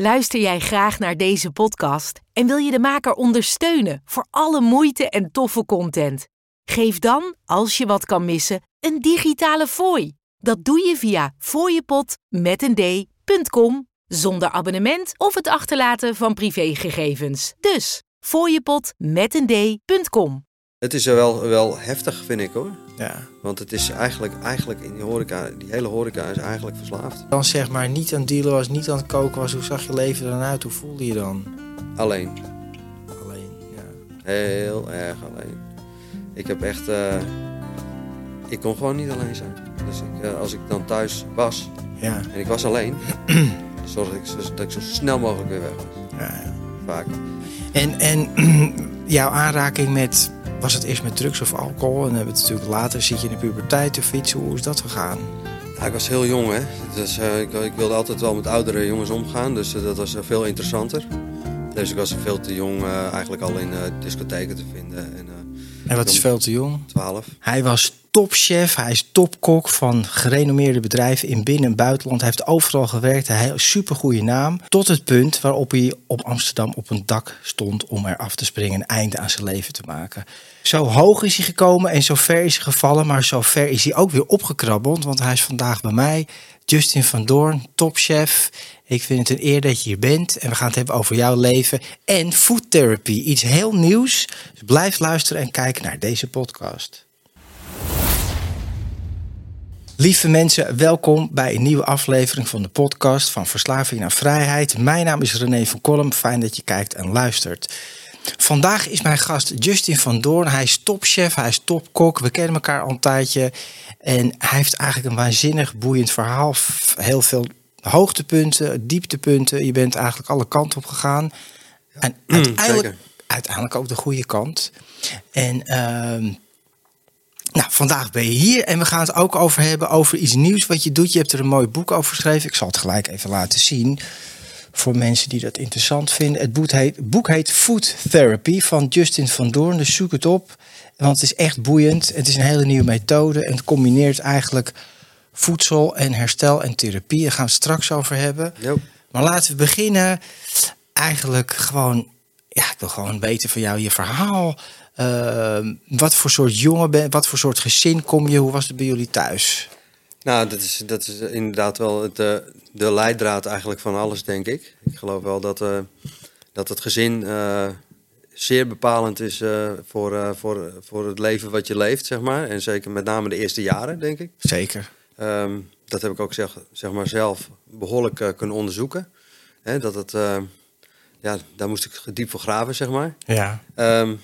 Luister jij graag naar deze podcast en wil je de maker ondersteunen voor alle moeite en toffe content? Geef dan, als je wat kan missen, een digitale fooi. Dat doe je via d.com zonder abonnement of het achterlaten van privégegevens. Dus d.com. Het is wel, wel heftig, vind ik hoor. Ja. Want het is eigenlijk, eigenlijk in die horeca, die hele horeca is eigenlijk verslaafd. Dan zeg maar niet aan het dealen was, niet aan het koken was. Hoe zag je leven er dan uit? Hoe voelde je dan? Alleen. Alleen, ja. Heel erg alleen. Ik heb echt... eh, ik kon gewoon niet alleen zijn. Dus ik, eh, als ik dan thuis was Ja, en ik was alleen... zorgde ik zo- dat ik zo snel mogelijk weer weg was. ja, ja. Vaak. En, en jouw aanraking met, was het eerst met drugs of alcohol? En dan hebben we het natuurlijk later, zit je in de puberteit te fietsen. Hoe is dat gegaan? Ja, ik was heel jong, hè. Dus, eh, ik, ik wilde altijd wel met oudere jongens omgaan, dus eh, dat was eh, veel interessanter. Dus ik was veel te jong eigenlijk al in discotheken te vinden. En, En wat is veel te jong? 12. Hij was topchef, hij is topkok van gerenommeerde bedrijven in binnen- en buitenland. Hij heeft overal gewerkt, hij heeft een supergoeie naam. Tot het punt waarop hij op Amsterdam op een dak stond om er af te springen en een einde aan zijn leven te maken. Zo hoog is hij gekomen en zo ver is hij gevallen, maar zo ver is hij ook weer opgekrabbeld. Want hij is vandaag bij mij, Justin van Doorn, topchef. Ik vind het een eer dat je hier bent en we gaan het hebben over jouw leven en food therapy. Iets heel nieuws. Dus blijf luisteren en kijken naar deze podcast. Lieve mensen, welkom bij een nieuwe aflevering van de podcast van Verslaving naar Vrijheid. Mijn naam is René van Kolm. Fijn dat je kijkt en luistert. Vandaag is mijn gast Justin van Doorn. Hij is topchef, hij is topkok. We kennen elkaar al een tijdje. En hij heeft eigenlijk een waanzinnig boeiend verhaal. Heel veel hoogtepunten, dieptepunten. Je bent eigenlijk alle kanten op gegaan. En uiteindelijk, zeker. uiteindelijk ook de goede kant. En ehm, nou, vandaag ben je hier en we gaan het ook over hebben over iets nieuws wat je doet. Je hebt er een mooi boek over geschreven. Ik zal het gelijk even laten zien voor mensen die dat interessant vinden. Het boek heet, het boek heet Food Therapy van Justin van Doorn. Dus zoek het op, want het is echt boeiend. Het is een hele nieuwe methode en het combineert eigenlijk voedsel en herstel en therapie. Daar gaan we het straks over hebben. Maar laten we beginnen. Eigenlijk gewoon, ja, ik wil gewoon weten van jou je verhaal. Ehm, wat voor soort jongen ben Wat voor soort gezin kom je? Hoe was het bij jullie thuis? Nou, dat is, dat is inderdaad wel het, eh, de leidraad eigenlijk van alles, denk ik. Ik geloof wel dat, eh, dat het gezin eh, zeer bepalend is voor, voor, voor het leven wat je leeft, zeg maar. En zeker met name de eerste jaren, denk ik. Zeker. Ehm, dat heb ik ook zeg, zeg maar zelf behoorlijk eh, kunnen onderzoeken. Hè, dat het, ja, daar moest ik diep voor graven, zeg maar. Ja. Ehm,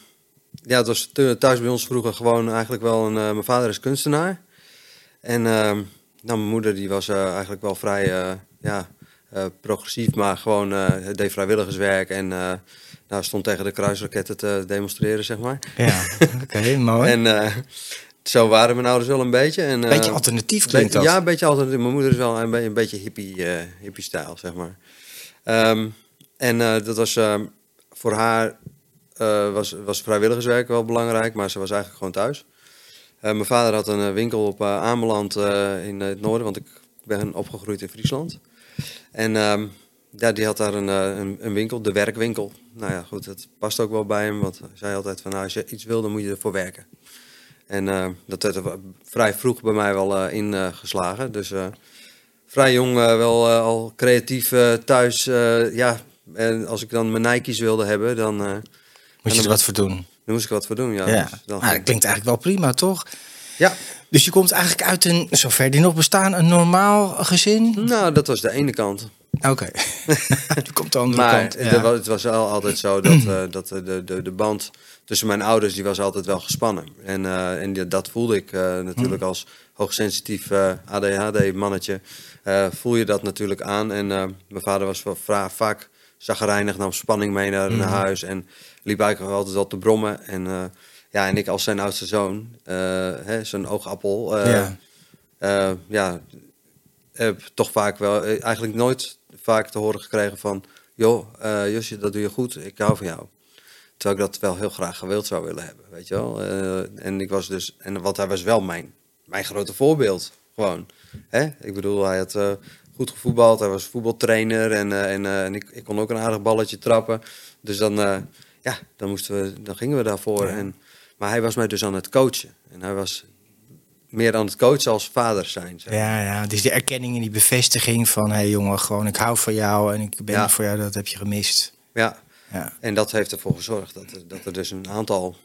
ja, het was thu- thuis bij ons vroeger gewoon eigenlijk wel een... mijn vader is kunstenaar. En ehm, nou, mijn moeder die was eh, eigenlijk wel vrij eh, ja, eh, progressief, maar gewoon deed vrijwilligerswerk en nou, stond tegen de kruisraketten te demonstreren, zeg maar. Ja, oké, mooi. En zo waren mijn ouders wel een beetje. En, eh, Beetje alternatief klinkt dat. Ja, een beetje alternatief. Mijn moeder is wel een, be- een beetje hippie, eh, hippie-stijl, zeg maar. Ehm, en dat was ehm, voor haar was, was vrijwilligerswerk wel belangrijk, maar ze was eigenlijk gewoon thuis. Eh, mijn vader had een eh, winkel op uh, Ameland eh, in het noorden, want ik ben opgegroeid in Friesland. En ehm, ja, die had daar een, eh, een, een winkel, de werkwinkel. Nou ja, goed, dat past ook wel bij hem, want hij zei altijd van, nou, als je iets wil, dan moet je ervoor werken. En eh, dat werd er vrij vroeg bij mij wel eh, ingeslagen. dus eh, vrij jong eh, wel eh, al creatief eh, thuis. eh, ja, en als ik dan mijn Nike's wilde hebben, dan, eh, Moet je er wat voor doen? Dan moest ik wat voor doen. Ja, Ja. Dus dat klinkt eigenlijk wel prima, toch? ja. Dus je komt eigenlijk uit een, zover die nog bestaan, een normaal gezin? nou, dat was de ene kant. Oké. Je komt de andere Maar kant. het, Ja. was, het was al altijd zo dat, eh, dat eh, de, de, de band tussen mijn ouders die was altijd wel gespannen. En, eh, en dat voelde ik natuurlijk Hm. als hoogsensitief ADHD-mannetje. voel je dat natuurlijk aan. En mijn vader was wel vaak zagrijnig, nam spanning mee naar, Hm. naar huis. En liep eigenlijk altijd wel te brommen. En, eh, ja, en ik als zijn oudste zoon, eh, hè, zijn oogappel... eh, Ja. ja, heb toch vaak wel, eigenlijk nooit vaak te horen gekregen van, joh, Josje, dat doe je goed, ik hou van jou. Terwijl ik dat wel heel graag gewild zou willen hebben, weet je wel. En ik was dus, en wat hij was wel mijn, mijn grote voorbeeld, gewoon. Hè? Ik bedoel, hij had goed gevoetbald. Hij was voetbaltrainer en, en, en ik, ik kon ook een aardig balletje trappen. Dus dan, ja, dan, moesten we, dan gingen we daarvoor. Ja. En, maar hij was mij dus aan het coachen. En hij was meer aan het coachen als vader zijn. zeg. Ja, ja, dus die erkenning en die bevestiging van... hé hey jongen, gewoon ik hou van jou en ik ben Ja. er voor jou, dat heb je gemist. Ja, Ja, en dat heeft ervoor gezorgd dat er, dat er dus een aantal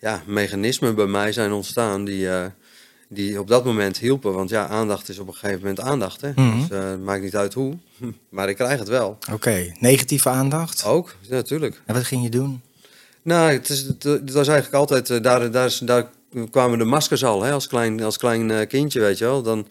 ja, mechanismen bij mij zijn ontstaan die, eh, die op dat moment hielpen. Want ja, aandacht is op een gegeven moment aandacht. Hè? Mhm. Dus het maakt niet uit hoe, maar ik krijg het wel. oké. Negatieve aandacht. Ook, ja, natuurlijk. En wat ging je doen? Nou, het, is, het, het was eigenlijk altijd, eh, daar, daar, daar kwamen de maskers al, hè, als klein, als klein eh, kindje, weet je wel. Dan,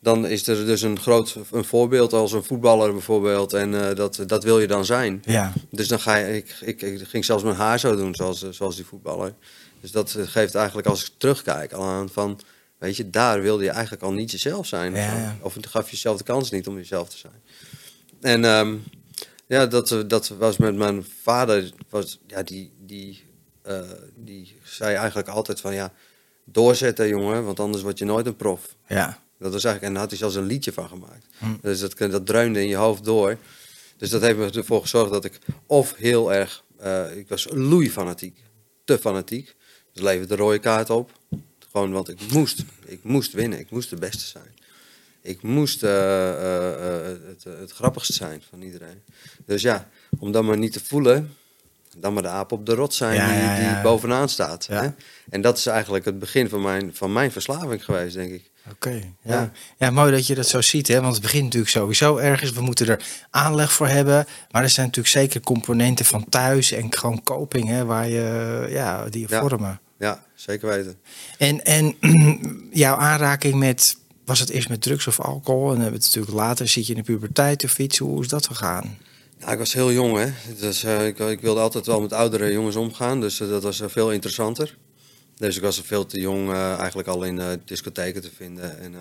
dan is er dus een groot een voorbeeld als een voetballer bijvoorbeeld. En dat, dat wil je dan zijn. Ja, Dus dan ga je, ik, ik, ik ging zelfs mijn haar zo doen, zoals, zoals die voetballer. Dus dat geeft eigenlijk, als ik terugkijk, al aan van, weet je, daar wilde je eigenlijk al niet jezelf zijn. Ja. Of het gaf jezelf de kans niet om jezelf te zijn. En ehm, ja, dat, eh, dat was met mijn vader, was, ja, die, die, eh, die zei eigenlijk altijd van, ja, doorzetten jongen, want anders word je nooit een prof. ja. Dat was eigenlijk, en daar had hij zelfs een liedje van gemaakt. Hm. Dus dat, dat dreunde in je hoofd door. Dus dat heeft me ervoor gezorgd dat ik of heel erg, eh, ik was loei fanatiek, te fanatiek. Dus leverde de rode kaart op. Gewoon, want ik moest, ik moest winnen, ik moest de beste zijn. Ik moest eh, eh, eh, het, het grappigste zijn van iedereen. Dus ja, om dat maar niet te voelen, dan maar de aap op de rot zijn Ja, die, ja, die ja. bovenaan staat. Hè? En dat is eigenlijk het begin van mijn, van mijn verslaving geweest, denk ik. Oké, ja. Ja. ja. mooi dat je dat zo ziet, hè? want het begint natuurlijk sowieso ergens. We moeten er aanleg voor hebben, maar er zijn natuurlijk zeker componenten van thuis en gewoon coping, hè, waar je, ja, die je Ja. vormen. Ja, zeker weten. En, en jouw aanraking met, was het eerst met drugs of alcohol? En dan hebben we het natuurlijk later, zit je in de puberteit of fietsen, hoe is dat gegaan? Ik was heel jong, hè. Dus, ik, ik wilde altijd wel met oudere jongens omgaan, dus eh, dat was eh, veel interessanter. Dus ik was veel te jong eigenlijk al in discotheken te vinden. En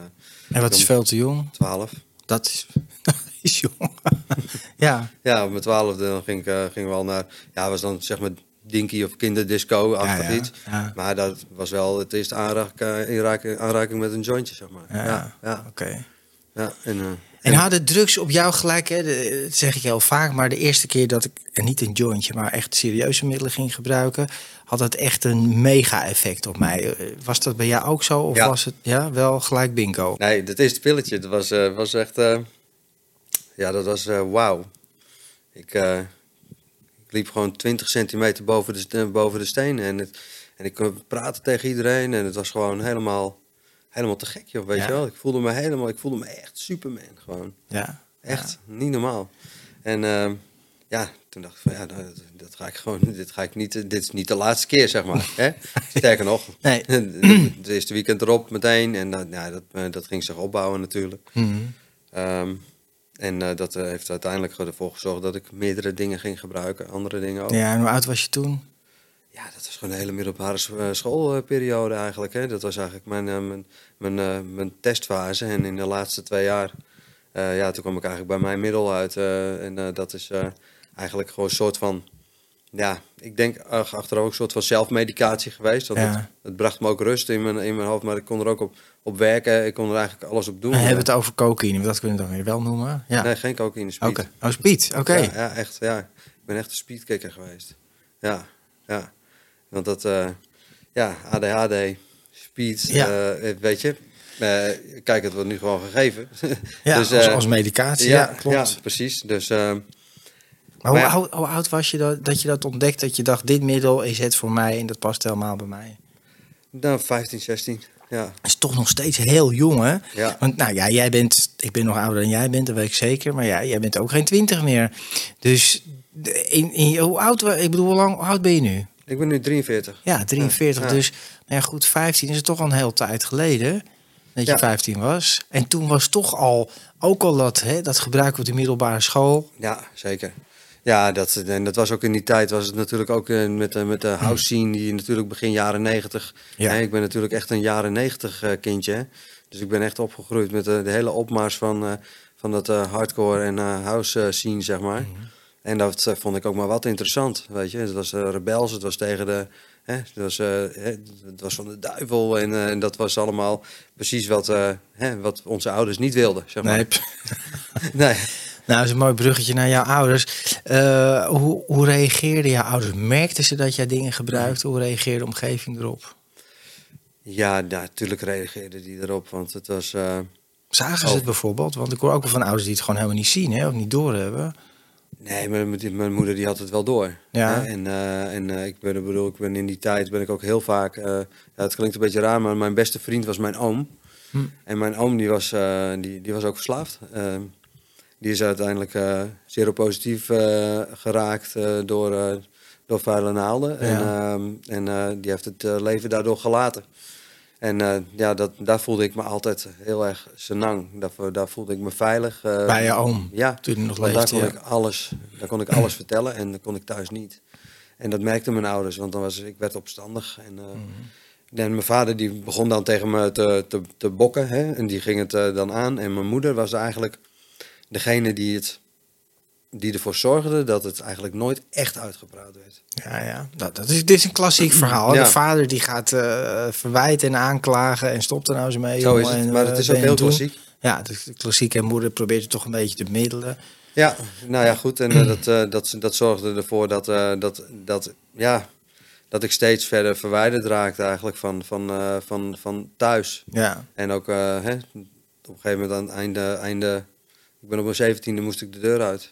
En wat is veel te jong? 12. Dat is, is jong. ja, Ja, op mijn twaalfde dan ging ik, gingen we al naar, ja, was dan zeg maar dinky of kinderdisco-achtig Ja, iets. Maar dat was wel het eerste aanraking, aanraking, aanraking met een jointje, zeg maar. ja, Ja, oké. ja. En, eh, En hadden drugs op jou gelijk, hè? dat zeg ik heel vaak, maar de eerste keer dat ik, en niet een jointje, maar echt serieuze middelen ging gebruiken, had dat echt een mega-effect op mij. Eh, Was dat bij jou ook zo? Of Ja. was het ja, wel gelijk bingo? Nee, dat eerste pilletje, dat was, eh, was echt... eh, ja, dat was eh, wauw. Ik, eh, ik liep gewoon 20 centimeter boven de, boven de stenen. En, het, en ik kon praten tegen iedereen. En het was gewoon helemaal, helemaal te gek, joh, weet Ja. je wel. Ik voelde me helemaal... Ik voelde me echt Superman, gewoon. Ja. Echt, niet normaal. En ehm, ja, toen dacht ik van ja, nou, dat, dat ga ik gewoon, dit ga ik niet, dit is niet de laatste keer, zeg maar. hè? Sterker nog, Nee. het eerste weekend erop meteen. En dat, ja, dat, eh, dat ging zich opbouwen natuurlijk. Mhm. Ehm, en eh, dat eh, heeft uiteindelijk ervoor gezorgd dat ik meerdere dingen ging gebruiken, andere dingen ook. Ja, Ja, en hoe oud was je toen? dat was gewoon een hele middelbare eh, schoolperiode eigenlijk. Hè? Dat was eigenlijk mijn, mijn, mijn, mijn testfase. En in de laatste twee jaar, ja, toen kwam ik eigenlijk bij mijn middel uit. en dat is eigenlijk gewoon een soort van, ja, ik denk achteraf ook een soort van zelfmedicatie geweest. Want Ja. het, het bracht me ook rust in mijn, in mijn hoofd, maar ik kon er ook op, op werken. Ik kon er eigenlijk alles op doen. We hebben het over cocaïne, dat kunnen we dan weer wel noemen. Ja. Nee, geen cocaïne, Oké. speed. Oh, speed. Oké. Ja, ja, echt. Ja. Ik ben echt een speedkicker geweest. Ja, ja. Want dat, eh, ja, ADHD, speed, Ja. eh, weet je. eh, kijk, het wordt nu gewoon gegeven. Ja, Dus, als, als medicatie. Ja, klopt. Ja, precies. Dus Maar hoe, Maar oud, hoe oud was je dat, dat je dat ontdekt? Dat je dacht, dit middel is het voor mij en dat past helemaal bij mij. nou, 15, 16. Ja, is toch nog steeds heel jong, hè? ja. Want nou ja, jij bent, ik ben nog ouder dan jij bent, dat weet ik zeker. Maar ja, jij bent ook geen twintig meer. Dus in, in, hoe oud, ik bedoel, hoe, lang, hoe oud ben je nu? Ik ben nu 43. Ja, 43. Ja. Dus nou ja, goed, 15 is het toch al een heel tijd geleden dat je Ja. 15 was. En toen was toch al, ook al dat, hè, dat gebruik op de middelbare school. Ja, zeker. Ja, dat, en dat was ook in die tijd, was het natuurlijk ook eh, met, de- met de house scene, die natuurlijk begin jaren negentig. Ja. Hè, ik ben natuurlijk echt een jaren negentig eh, kindje. hè. Dus ik ben echt opgegroeid met de, de hele opmars van, eh, van dat eh, hardcore en eh, house eh, scene, zeg maar. En dat eh, vond ik ook maar wat interessant, weet je. Het was eh, rebels, het was tegen de... Hè, het, was, eh, het was van de duivel en, eh, en dat was allemaal precies wat, eh, hè, wat onze ouders niet wilden, zeg maar. Nee, nee. Nou, dat is een mooi bruggetje naar jouw ouders. Uh, hoe, hoe reageerden jouw ouders? Merkten ze dat jij dingen gebruikte? Hoe reageerde de omgeving erop? Ja, natuurlijk reageerden die erop, want het was... Uh... Zagen ze het bijvoorbeeld? Want ik hoor ook wel van ouders die het gewoon helemaal niet zien hè, of niet doorhebben. Nee, mijn, mijn moeder die had het wel door. Ja. En, uh, en uh, ik ben, bedoel, ik ben in die tijd ben ik ook heel vaak. Uh, ja, het klinkt een beetje raar, maar mijn beste vriend was mijn oom. Hm. En mijn oom die was, die, die was ook verslaafd. Die is uiteindelijk zeer positief geraakt door, door vuile naalden. Ja. En, ehm, en die heeft het leven daardoor gelaten. En uh, ja, dat, daar voelde ik me altijd heel erg senang. Daar, daar voelde ik me veilig. Uh, Bij je oom? Ja, toen nog leefde, daar, kon ja. ik alles, daar kon ik alles vertellen en dat kon ik thuis niet. En dat merkten mijn ouders, want dan was, ik werd opstandig. En, uh, mm. en mijn vader die begon dan tegen me te, te, te bokken hè, en die ging het dan aan. En mijn moeder was eigenlijk degene die het die ervoor zorgde dat het eigenlijk nooit echt uitgepraat werd. Ja, ja. Dat, dat is, dit is een klassiek verhaal. De vader die gaat uh, verwijten en aanklagen en stopt er nou eens mee. Zo is het, maar het is ook heel klassiek. Ja, de klassieke moeder probeert het toch een beetje te middelen. Ja, nou ja, goed. En uh, dat, uh, dat, dat zorgde ervoor dat, dat, dat, ja, dat ik steeds verder verwijderd raakte eigenlijk van, van, van, van thuis. Ja. En ook hè, op een gegeven moment aan het einde, einde, ik ben op mijn zeventiende moest ik de deur uit.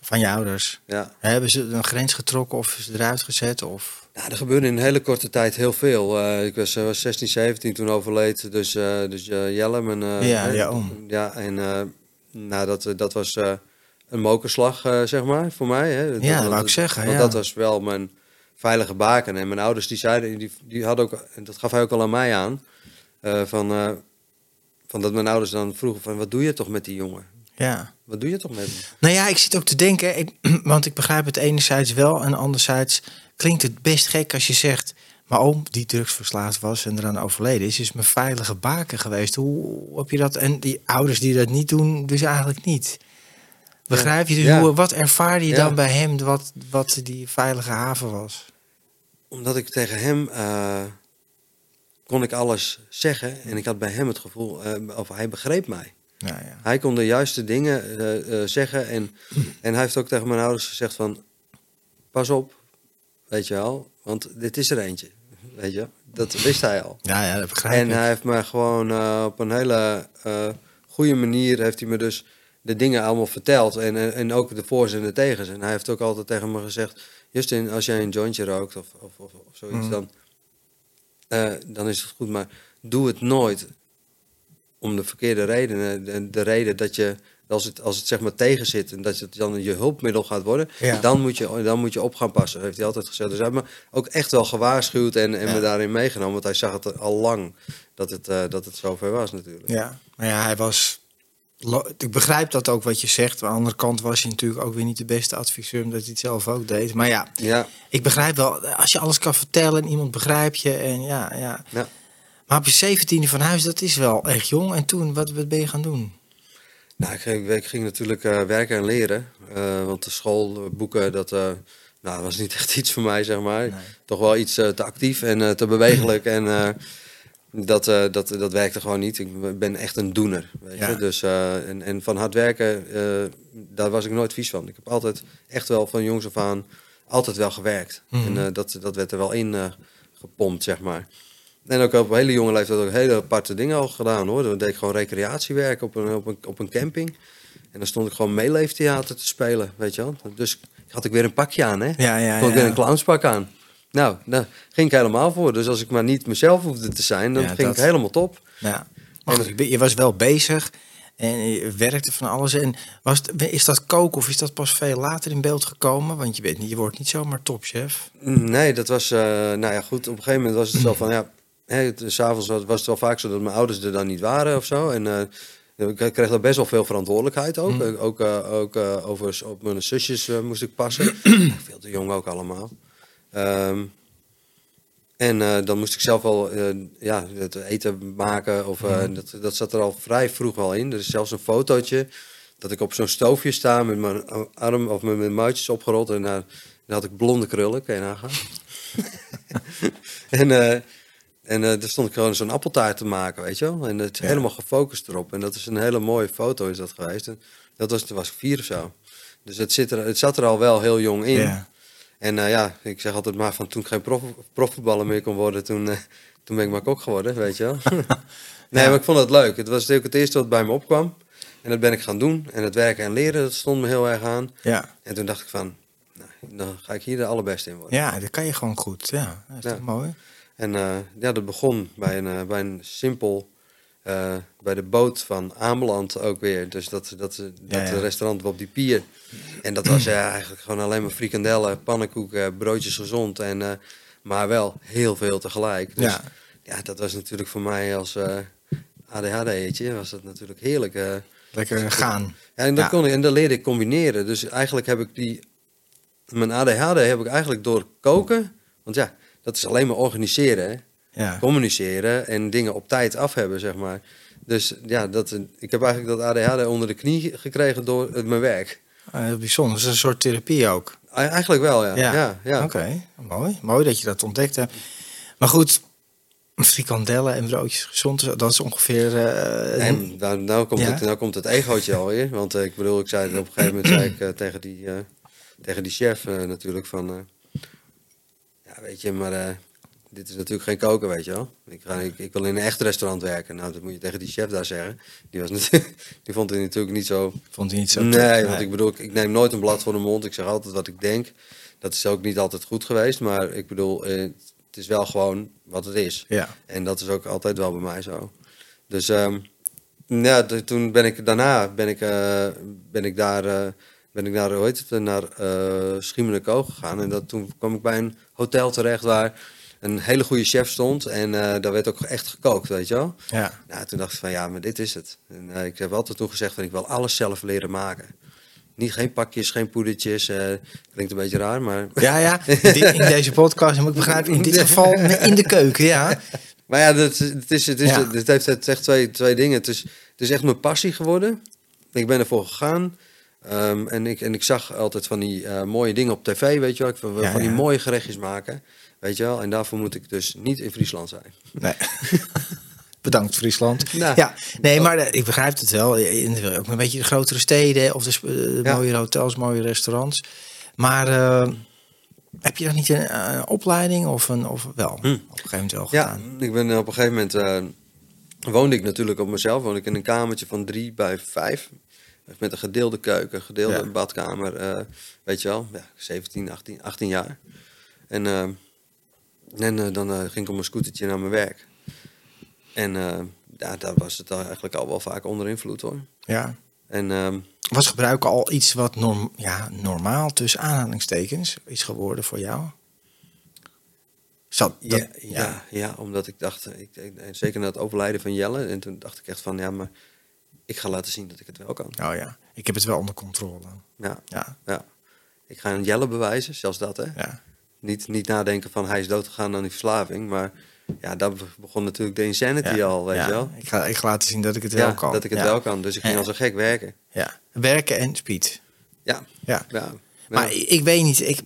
Van je ouders? Ja. Hebben ze een grens getrokken of ze eruit gezet? Of? Ja, er gebeurde in een hele korte tijd heel veel. Uh, ik was, uh, was 16, 17 toen overleed. Dus, uh, dus Jelle, mijn... ja, ja, oom. Ja, en nou, dat, dat was een mokerslag, zeg maar, voor mij. Hè. Ja, dat, dat wou ik zeggen. Want ja. dat was wel mijn veilige baken. En mijn ouders die zeiden, die, die hadden ook, en dat gaf hij ook al aan mij aan, van, van dat mijn ouders dan vroegen van, wat doe je toch met die jongen? Ja. Wat doe je toch met hem? Nou ja, ik zit ook te denken, ik, want ik begrijp het enerzijds wel en anderzijds klinkt het best gek als je zegt, maar oom die drugsverslaafd was en eraan overleden is, is mijn veilige baken geweest. Hoe heb je dat? En die ouders die dat niet doen, dus eigenlijk niet. Begrijp je? Dus hoe, wat ervaarde je dan bij hem wat, wat die veilige haven was? Omdat ik tegen hem uh, kon ik alles zeggen en ik had bij hem het gevoel, uh, of hij begreep mij. Ja, ja. Hij kon de juiste dingen uh, zeggen. En, en hij heeft ook tegen mijn ouders gezegd van... Pas op, weet je wel. Want dit is er eentje. Weet je, dat wist hij al. Ja, ja, dat begrijp en hij heeft me gewoon uh, op een hele goede manier... heeft hij me dus de dingen allemaal verteld. En, en ook de voor's en de tegens. En hij heeft ook altijd tegen me gezegd... Justin, als jij een jointje rookt of, of, of, of zoiets, mm. dan, dan is het goed. Maar doe het nooit om de verkeerde redenen. De, de reden dat je, als het, als het zeg maar tegen zit en dat het dan je hulpmiddel gaat worden, dan, moet je, dan moet je op gaan passen, heeft hij altijd gezegd. Dus hij heeft me ook echt wel gewaarschuwd en, en me daarin meegenomen, want hij zag het al lang dat het, uh, dat het zover was natuurlijk. Ja, maar ja, hij was... Ik begrijp dat ook wat je zegt. Aan de andere kant was hij natuurlijk ook weer niet de beste adviseur, omdat hij het zelf ook deed. Maar ja, ja. ik begrijp wel, als je alles kan vertellen en iemand begrijpt je en ja, ja. ja. Maar op je 17e van huis, dat is wel echt jong. En toen, wat, wat ben je gaan doen? Nou, ik ging, ik ging natuurlijk uh, werken en leren. Uh, want de school, boeken, dat uh, nou, was niet echt iets voor mij, zeg maar. Nee. Toch wel iets te actief en te bewegelijk. en dat, dat, dat werkte gewoon niet. Ik ben echt een doener. Weet ja. je? Dus, en, en van hard werken, daar was ik nooit vies van. Ik heb altijd echt wel van jongs af aan altijd wel gewerkt. Mm -hmm. En dat, dat werd er wel in gepompt, zeg maar. En ook op een hele jonge leeftijd ook hele aparte dingen al gedaan hoor. Dan deed ik gewoon recreatiewerk op een, op een, op een camping. En dan stond ik gewoon meeleeftheater te spelen, weet je wel. Dus had ik weer een pakje aan, hè. Ja, ja, Kon ik weer een clownspak aan. Nou, daar ging ik helemaal voor. Dus als ik maar niet mezelf hoefde te zijn, dan ging ik helemaal top. Ja. en, je was wel bezig en je werkte van alles. En was is dat koken of is dat pas veel later in beeld gekomen? Want je, bent niet, je wordt niet zomaar topchef. Nee, dat was, uh, nou ja goed, op een gegeven moment was het zo van, ja, S'avonds was, was het wel vaak zo dat mijn ouders er dan niet waren of zo. En uh, ik kreeg daar best wel veel verantwoordelijkheid ook. Mm. Ook, uh, ook uh, over op mijn zusjes moest ik passen. veel te jong ook allemaal. Um, en dan moest ik zelf wel ja, het eten maken. Of, mm. dat, dat zat er al vrij vroeg al in. Er is zelfs een fotootje dat ik op zo'n stoofje sta met mijn arm of met mijn muitjes opgerold. En dan had ik blonde krullen, kan je nagaan. en en uh, daar stond ik gewoon zo'n appeltaart te maken, weet je wel. En het is helemaal gefocust erop. En dat is een hele mooie foto is dat geweest. En Dat was, toen was ik vier of zo. Dus het, zit er, het zat er al wel heel jong in. Ja. En eh, ja, ik zeg altijd maar van toen ik geen prof, profvoetballer meer kon worden, toen, eh, toen ben ik maar kok geworden, weet je wel. nee, Ja. maar ik vond het leuk. Het was natuurlijk het eerste wat bij me opkwam. En dat ben ik gaan doen. En het werken en leren, dat stond me heel erg aan. Ja. En toen dacht ik van, nou, dan ga ik hier de allerbeste in worden. ja, dat kan je gewoon goed. Ja, dat is toch mooi? En eh, ja, dat begon bij een, eh, bij een simpel, eh, bij de boot van Ameland ook weer. Dus dat, dat, dat Ja, ja. restaurant op die pier. En dat was ja, eigenlijk gewoon alleen maar frikandellen, pannenkoeken, broodjes gezond. En, maar wel heel veel tegelijk. Dus Ja. ja, dat was natuurlijk voor mij als eh ADHD'tje, was dat natuurlijk heerlijk. Lekker gaan. Ja, en dat, kon ik, en dat leerde ik combineren. Dus eigenlijk heb ik die... Mijn ADHD heb ik eigenlijk door koken... Want ja, dat is alleen maar organiseren, Ja. communiceren en dingen op tijd af hebben, zeg maar. Dus ja, dat, ik heb eigenlijk dat ADHD onder de knie gekregen door het, mijn werk. Ah, heel bijzonder. Dat is een soort therapie ook. Eigenlijk wel, ja. Ja. ja. ja, Oké, mooi. Mooi dat je dat ontdekt hebt. Maar goed, frikandellen en broodjes gezond, dat is ongeveer... eh, En nou, nou, komt Ja. het, nou komt het egootje alweer. Want eh, ik bedoel, ik zei op een gegeven moment zei ik, eh, tegen, die, eh, tegen die chef eh, natuurlijk van... weet je, maar eh, dit is natuurlijk geen koken, weet je wel. Ik, ga, ik, ik wil in een echt restaurant werken. Nou, dat moet je tegen die chef daar zeggen. Die, was die vond het natuurlijk niet zo vond hij niet zo Nee, want ik bedoel, ik, ik neem nooit een blad voor de mond. Ik zeg altijd wat ik denk. Dat is ook niet altijd goed geweest. Maar ik bedoel, eh, het is wel gewoon wat het is. Ja, En dat is ook altijd wel bij mij zo. Dus ehm, ja, t- toen ben ik daarna ben ik, eh, ben ik daar ben ik naar, hoe heet het, naar eh gegaan. En dat, toen kwam ik bij een hotel terecht waar een hele goede chef stond. En eh, daar werd ook echt gekookt, weet je wel. ja. Nou, toen dacht ik van ja, maar dit is het. En, eh, ik heb altijd toen gezegd van ik wil alles zelf leren maken. Niet geen pakjes, geen poedertjes. klinkt een beetje raar, maar... Ja, ja. In deze podcast, moet ik begrijpen, in dit geval in de keuken, ja. Maar ja, dat, het, is, het, is, Ja. het heeft echt twee, twee dingen. Het is, het is echt mijn passie geworden. Ik ben ervoor gegaan. Ehm, en, ik, en ik zag altijd van die eh, mooie dingen op tv, weet je wel. Ik wil Ja, van die ja. mooie gerechtjes maken, weet je wel. En daarvoor moet ik dus niet in Friesland zijn. Nee. Bedankt, Friesland. Nou. Ja, nee, maar eh, ik begrijp het wel. Wil ook een beetje de grotere steden of de eh, Ja. mooie hotels, mooie restaurants. Maar eh, heb je dan niet een, eh, opleiding of, een, of wel? Op een gegeven moment wel Hm. Ja, gedaan. ik ben op een gegeven moment... eh, woonde ik natuurlijk op mezelf. Woonde ik in een kamertje van drie bij vijf. Met een gedeelde keuken, gedeelde Ja. badkamer. eh, weet je wel, ja, 17, 18, 18 jaar. En, eh, en eh, dan ging ik op mijn scootertje naar mijn werk. En ja, daar was het eigenlijk al wel vaak onder invloed hoor. Ja. En ehm, Was gebruiken al iets wat norm, ja, normaal tussen aanhalingstekens is geworden voor jou? Zat, dat, ja, ja, ja, omdat ik dacht, ik, zeker na het overlijden van Jelle. En toen dacht ik echt van, ja, maar ik ga laten zien dat ik het wel kan. Oh ja, ik heb het wel onder controle. Ja, Ja, ja. Ik ga een Jelle bewijzen, zelfs dat hè. ja. Niet, niet nadenken van hij is doodgegaan aan die verslaving. Maar ja, daar be- begon natuurlijk de insanity ja. al, weet ja. je wel. Ik ga, ik ga laten zien dat ik het wel kan. dat ik het wel kan. Dus ik ging als een gek werken. Ja, werken en speed. Ja, Ja. Maar ik, weet niet, ik,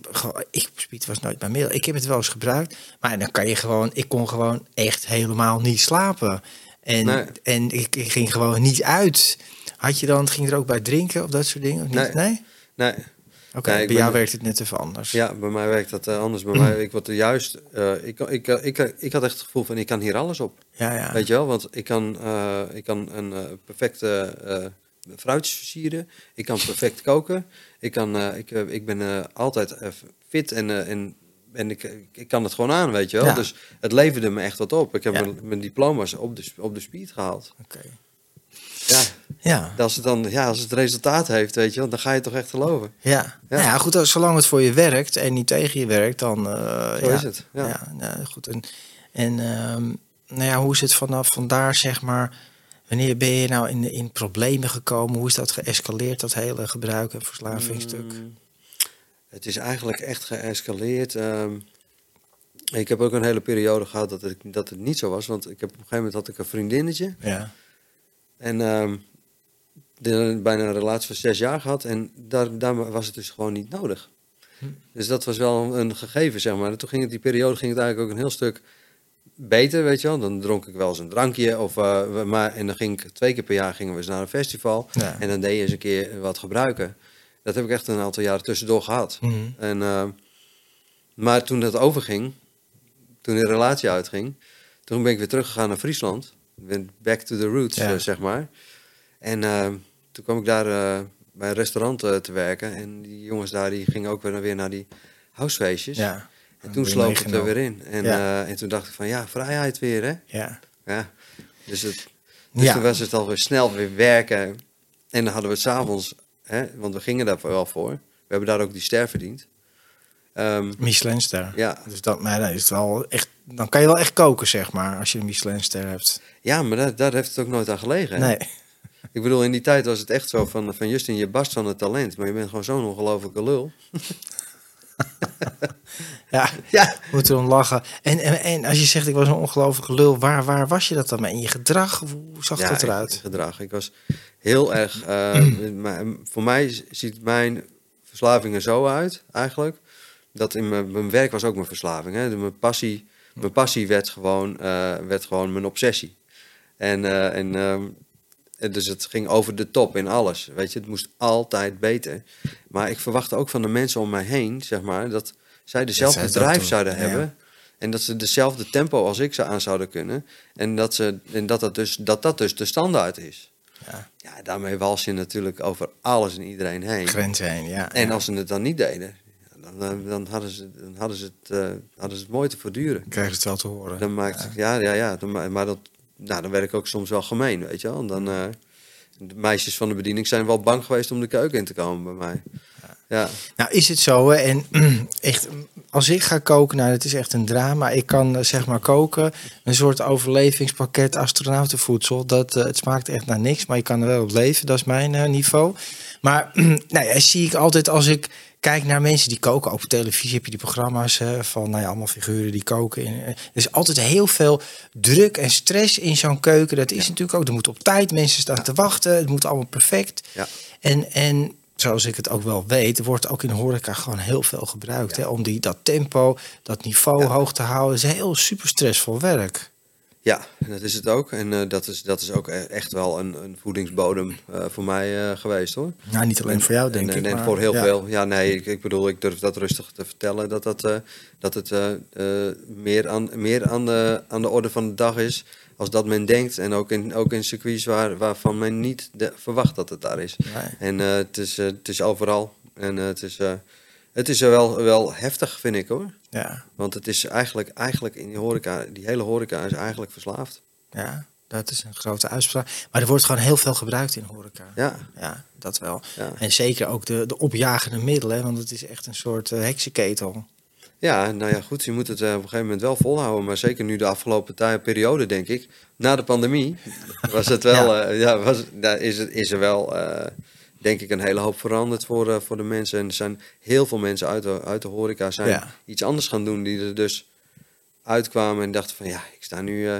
ik, speed was nooit mijn middel. Ik heb het wel eens gebruikt, maar dan kan je gewoon, ik kon gewoon echt helemaal niet slapen. En, Nee. en ik, ik ging gewoon niet uit. Had je dan, ging je er ook bij drinken of dat soort dingen? Of niet? Nee. Nee? Nee, Oké, Nee, bij ben- jou werkt het net even anders. ja, bij mij werkt dat eh, anders. Bij mij, ik word er juist, eh, ik, ik, ik, ik, ik had echt het gevoel van ik kan hier alles op. ja. ja. Weet je wel, want ik kan, eh, ik kan een eh, perfecte eh fruitjes versieren. Ik kan perfect koken. Ik, kan, eh, ik, eh, ik ben eh, altijd eh, fit en, eh, en, en ik, ik kan het gewoon aan, weet je wel. Ja. Dus het leverde me echt wat op. Ik heb Ja. mijn, mijn diploma's op de, op de speed gehaald. Oké. Ja, Ja. als het dan ja, als het resultaat heeft, weet je wel, dan ga je toch echt geloven. Ja. Ja. Nou ja, goed, zolang het voor je werkt en niet tegen je werkt, dan... eh, Zo ja. is het. Ja. Ja, nou, goed. En, en ehm, nou ja, hoe is het vanaf vandaar, zeg maar... Wanneer ben je nou in, in problemen gekomen? Hoe is dat geëscaleerd, dat hele gebruik- en verslavingsstuk? Mm, Het is eigenlijk echt geëscaleerd. Ehm, ik heb ook een hele periode gehad dat het, dat het niet zo was. Want ik heb, op een gegeven moment had ik een vriendinnetje. Ja. En ehm, de, bijna een relatie van zes jaar gehad. En daar, daar was het dus gewoon niet nodig. Hm. Dus dat was wel een gegeven, zeg maar. En toen ging het die periode ging het eigenlijk ook een heel stuk beter, weet je wel. Dan dronk ik wel eens een drankje. Of, we- maar, en dan ging ik twee keer per jaar gingen we eens naar een festival. Ja. En dan deed je eens een keer wat gebruiken. Dat heb ik echt een aantal jaren tussendoor gehad. Mhm. En, eh, maar toen dat overging, toen de relatie uitging, toen ben ik weer teruggegaan naar Friesland. Back to the roots, Ja. eh, zeg maar. En eh, toen kwam ik daar bij een restaurant te werken. En die jongens daar die gingen ook weer, weer naar die housefeestjes. Ja. En toen sloop het er weer in. En, Ja. en toen dacht ik van ja, vrijheid weer hè. Ja. Ja. Dus, het, dus Ja. toen was het alweer snel weer werken. En dan hadden we s'avonds, hè, want we gingen daar wel voor. We hebben daar ook die ster verdiend. Ehm, Michelinster. ja, Dus dat, maar dan, is het wel echt, dan kan je wel echt koken, zeg maar, als je een Michelinster hebt. ja, maar daar, daar heeft het ook nooit aan gelegen. hè. Nee. Ik bedoel, in die tijd was het echt zo van, van Justin, je barst van het talent. Maar je bent gewoon zo'n ongelofelijke lul. Ja, Ja. moet erom lachen. En, en, en als je zegt, ik was een ongelooflijke lul, waar, waar was je dat dan mee? In je gedrag? Hoe zag ja, dat eruit? gedrag. Ik was heel erg... eh, maar voor mij ziet mijn verslaving er zo uit, eigenlijk. Dat in mijn, mijn werk was ook mijn verslaving. Hè. Mijn, passie, mijn passie werd gewoon, eh, werd gewoon mijn obsessie. En, eh, en en dus het ging over de top in alles. Weet je, het moest altijd beter. Maar ik verwachtte ook van de mensen om mij heen, zeg maar, dat zij dezelfde drive zouden ja. hebben. En dat ze dezelfde tempo als ik zou aan zouden kunnen. En dat, ze, en dat, dat, dus, dat dat dus de standaard is. Ja. Ja, daarmee wals je natuurlijk over alles en iedereen heen. Grenzen heen, ja. En ja. als ze het dan niet deden, dan, dan, hadden, ze, dan hadden, ze het, eh, hadden ze het mooi te voortduren. Dan krijgen ze het wel te horen. Dan maakt, ja, ja, ja. Dan, ma- maar dat, nou, dan werd ik ook soms wel gemeen, weet je wel. En dan, eh, de meisjes van de bediening zijn wel bang geweest om de keuken in te komen bij mij. Ja, Nou, is het zo, hè? En echt, als ik ga koken, nou, het is echt een drama. Ik kan eh, zeg maar koken, een soort overlevingspakket astronautenvoedsel. Dat, eh, het smaakt echt naar niks, maar je kan er wel op leven. Dat is mijn eh, niveau. Maar nou ja, zie ik altijd als ik kijk naar mensen die koken. Ook op televisie heb je die programma's van nou ja, allemaal figuren die koken. Er is altijd heel veel druk en stress in zo'n keuken. Dat is natuurlijk ook, er moet op tijd mensen staan te wachten. Het moet allemaal perfect. ja. En, en zoals ik het ook wel weet, wordt ook in horeca gewoon heel veel gebruikt. Hè, om die, dat tempo, dat niveau Ja. hoog te houden. Het is heel super stressvol werk. Ja, dat is het ook. En eh, dat, is, dat is ook e- echt wel een, een voedingsbodem eh, voor mij eh, geweest hoor. Nou, niet alleen voor jou, denk en, ik. En, en maar- voor heel ja. veel. Ja, nee, ik, ik bedoel, ik durf dat rustig te vertellen. Dat, dat, eh, dat het eh, eh, meer, aan, meer aan, de, aan de orde van de dag is. Als dat men denkt. En ook in, ook in circuits waar, waarvan men niet de- verwacht dat het daar is. Nee. En eh, het, is, eh, het is overal. En eh, het is, het is wel, wel heftig, vind ik hoor. Ja, Want het is eigenlijk, eigenlijk in die horeca, die hele horeca is eigenlijk verslaafd. ja, dat is een grote uitspraak. Maar er wordt gewoon heel veel gebruikt in horeca. Ja, Ja, dat wel. ja. En zeker ook de, de opjagende middelen, want het is echt een soort heksenketel. Ja, nou ja, goed, je moet het eh, op een gegeven moment wel volhouden. Maar zeker nu de afgelopen tij- periode, denk ik. Na de pandemie was het wel, ja. ja, was, daar is, het, is er wel, eh, denk ik, een hele hoop veranderd voor, eh, voor de mensen. En er zijn heel veel mensen uit de, uit de horeca zijn Ja. iets anders gaan doen. Die er dus uitkwamen en dachten van, ja, ik sta nu eh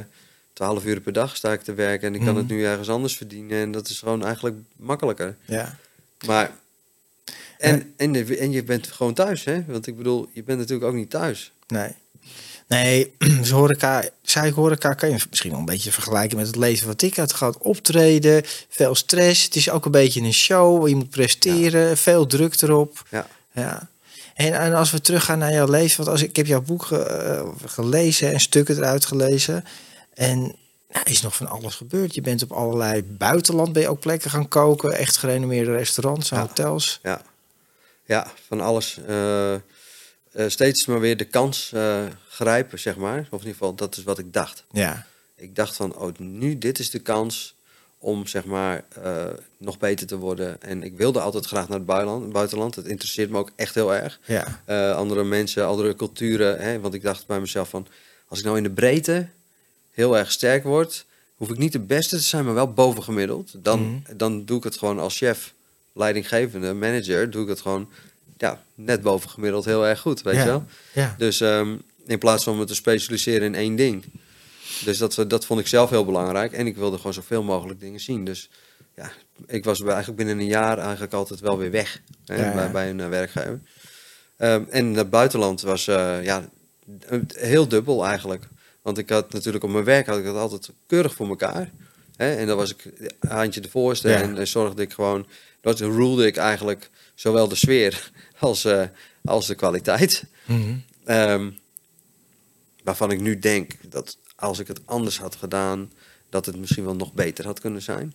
12 uur per dag sta ik te werken. En ik kan Mhm. het nu ergens anders verdienen. En dat is gewoon eigenlijk makkelijker. Ja, Maar, en, en, de- en je bent gewoon thuis, hè? Want ik bedoel, je bent natuurlijk ook niet thuis. nee. Nee, dus horeca, ik horeca, kan je misschien wel een beetje vergelijken met het leven wat ik had gehad. Optreden, veel stress. Het is ook een beetje een show, je moet presteren, veel druk erop. Ja. Ja. En, en als we teruggaan naar jouw leven, want als ik, ik heb jouw boek ge- eh, gelezen en stukken eruit gelezen. En nou, is nog van alles gebeurd. Je bent op allerlei buitenland, ben je ook plekken gaan koken, echt gerenommeerde restaurants en Ja. hotels. Ja, ja van alles. eh, eh, steeds maar weer de kans eh, grijpen, zeg maar. Of in ieder geval, dat is wat ik dacht. Ja, Ik dacht van, oh, nu, dit is de kans om, zeg maar, nog beter te worden. En ik wilde altijd graag naar het buitenland. buitenland. Het interesseert me ook echt heel erg. ja, andere mensen, andere culturen. Hè? Want ik dacht bij mezelf van, als ik nou in de breedte heel erg sterk word, hoef ik niet de beste te zijn, maar wel bovengemiddeld. Dan, Mhm. dan doe ik het gewoon als chef, leidinggevende, manager, doe ik het gewoon ja, net bovengemiddeld heel erg goed, weet Ja. je wel. ja. Dus ehm, in plaats van me te specialiseren in één ding. Dus dat, dat vond ik zelf heel belangrijk. En ik wilde gewoon zoveel mogelijk dingen zien. Dus ja, ik was eigenlijk binnen een jaar eigenlijk altijd wel weer weg hè, Ja. Bij, bij een eh, werkgever. Ehm, en het buitenland was eh, ja, heel dubbel eigenlijk. Want ik had natuurlijk op mijn werk had ik dat altijd keurig voor elkaar. Hè? En dan was ik een handje de voorste Ja. en, en zorgde ik gewoon... Dat rulde ik eigenlijk zowel de sfeer als, eh, als de kwaliteit. Mhm. Ehm, waarvan ik nu denk dat als ik het anders had gedaan... dat het misschien wel nog beter had kunnen zijn.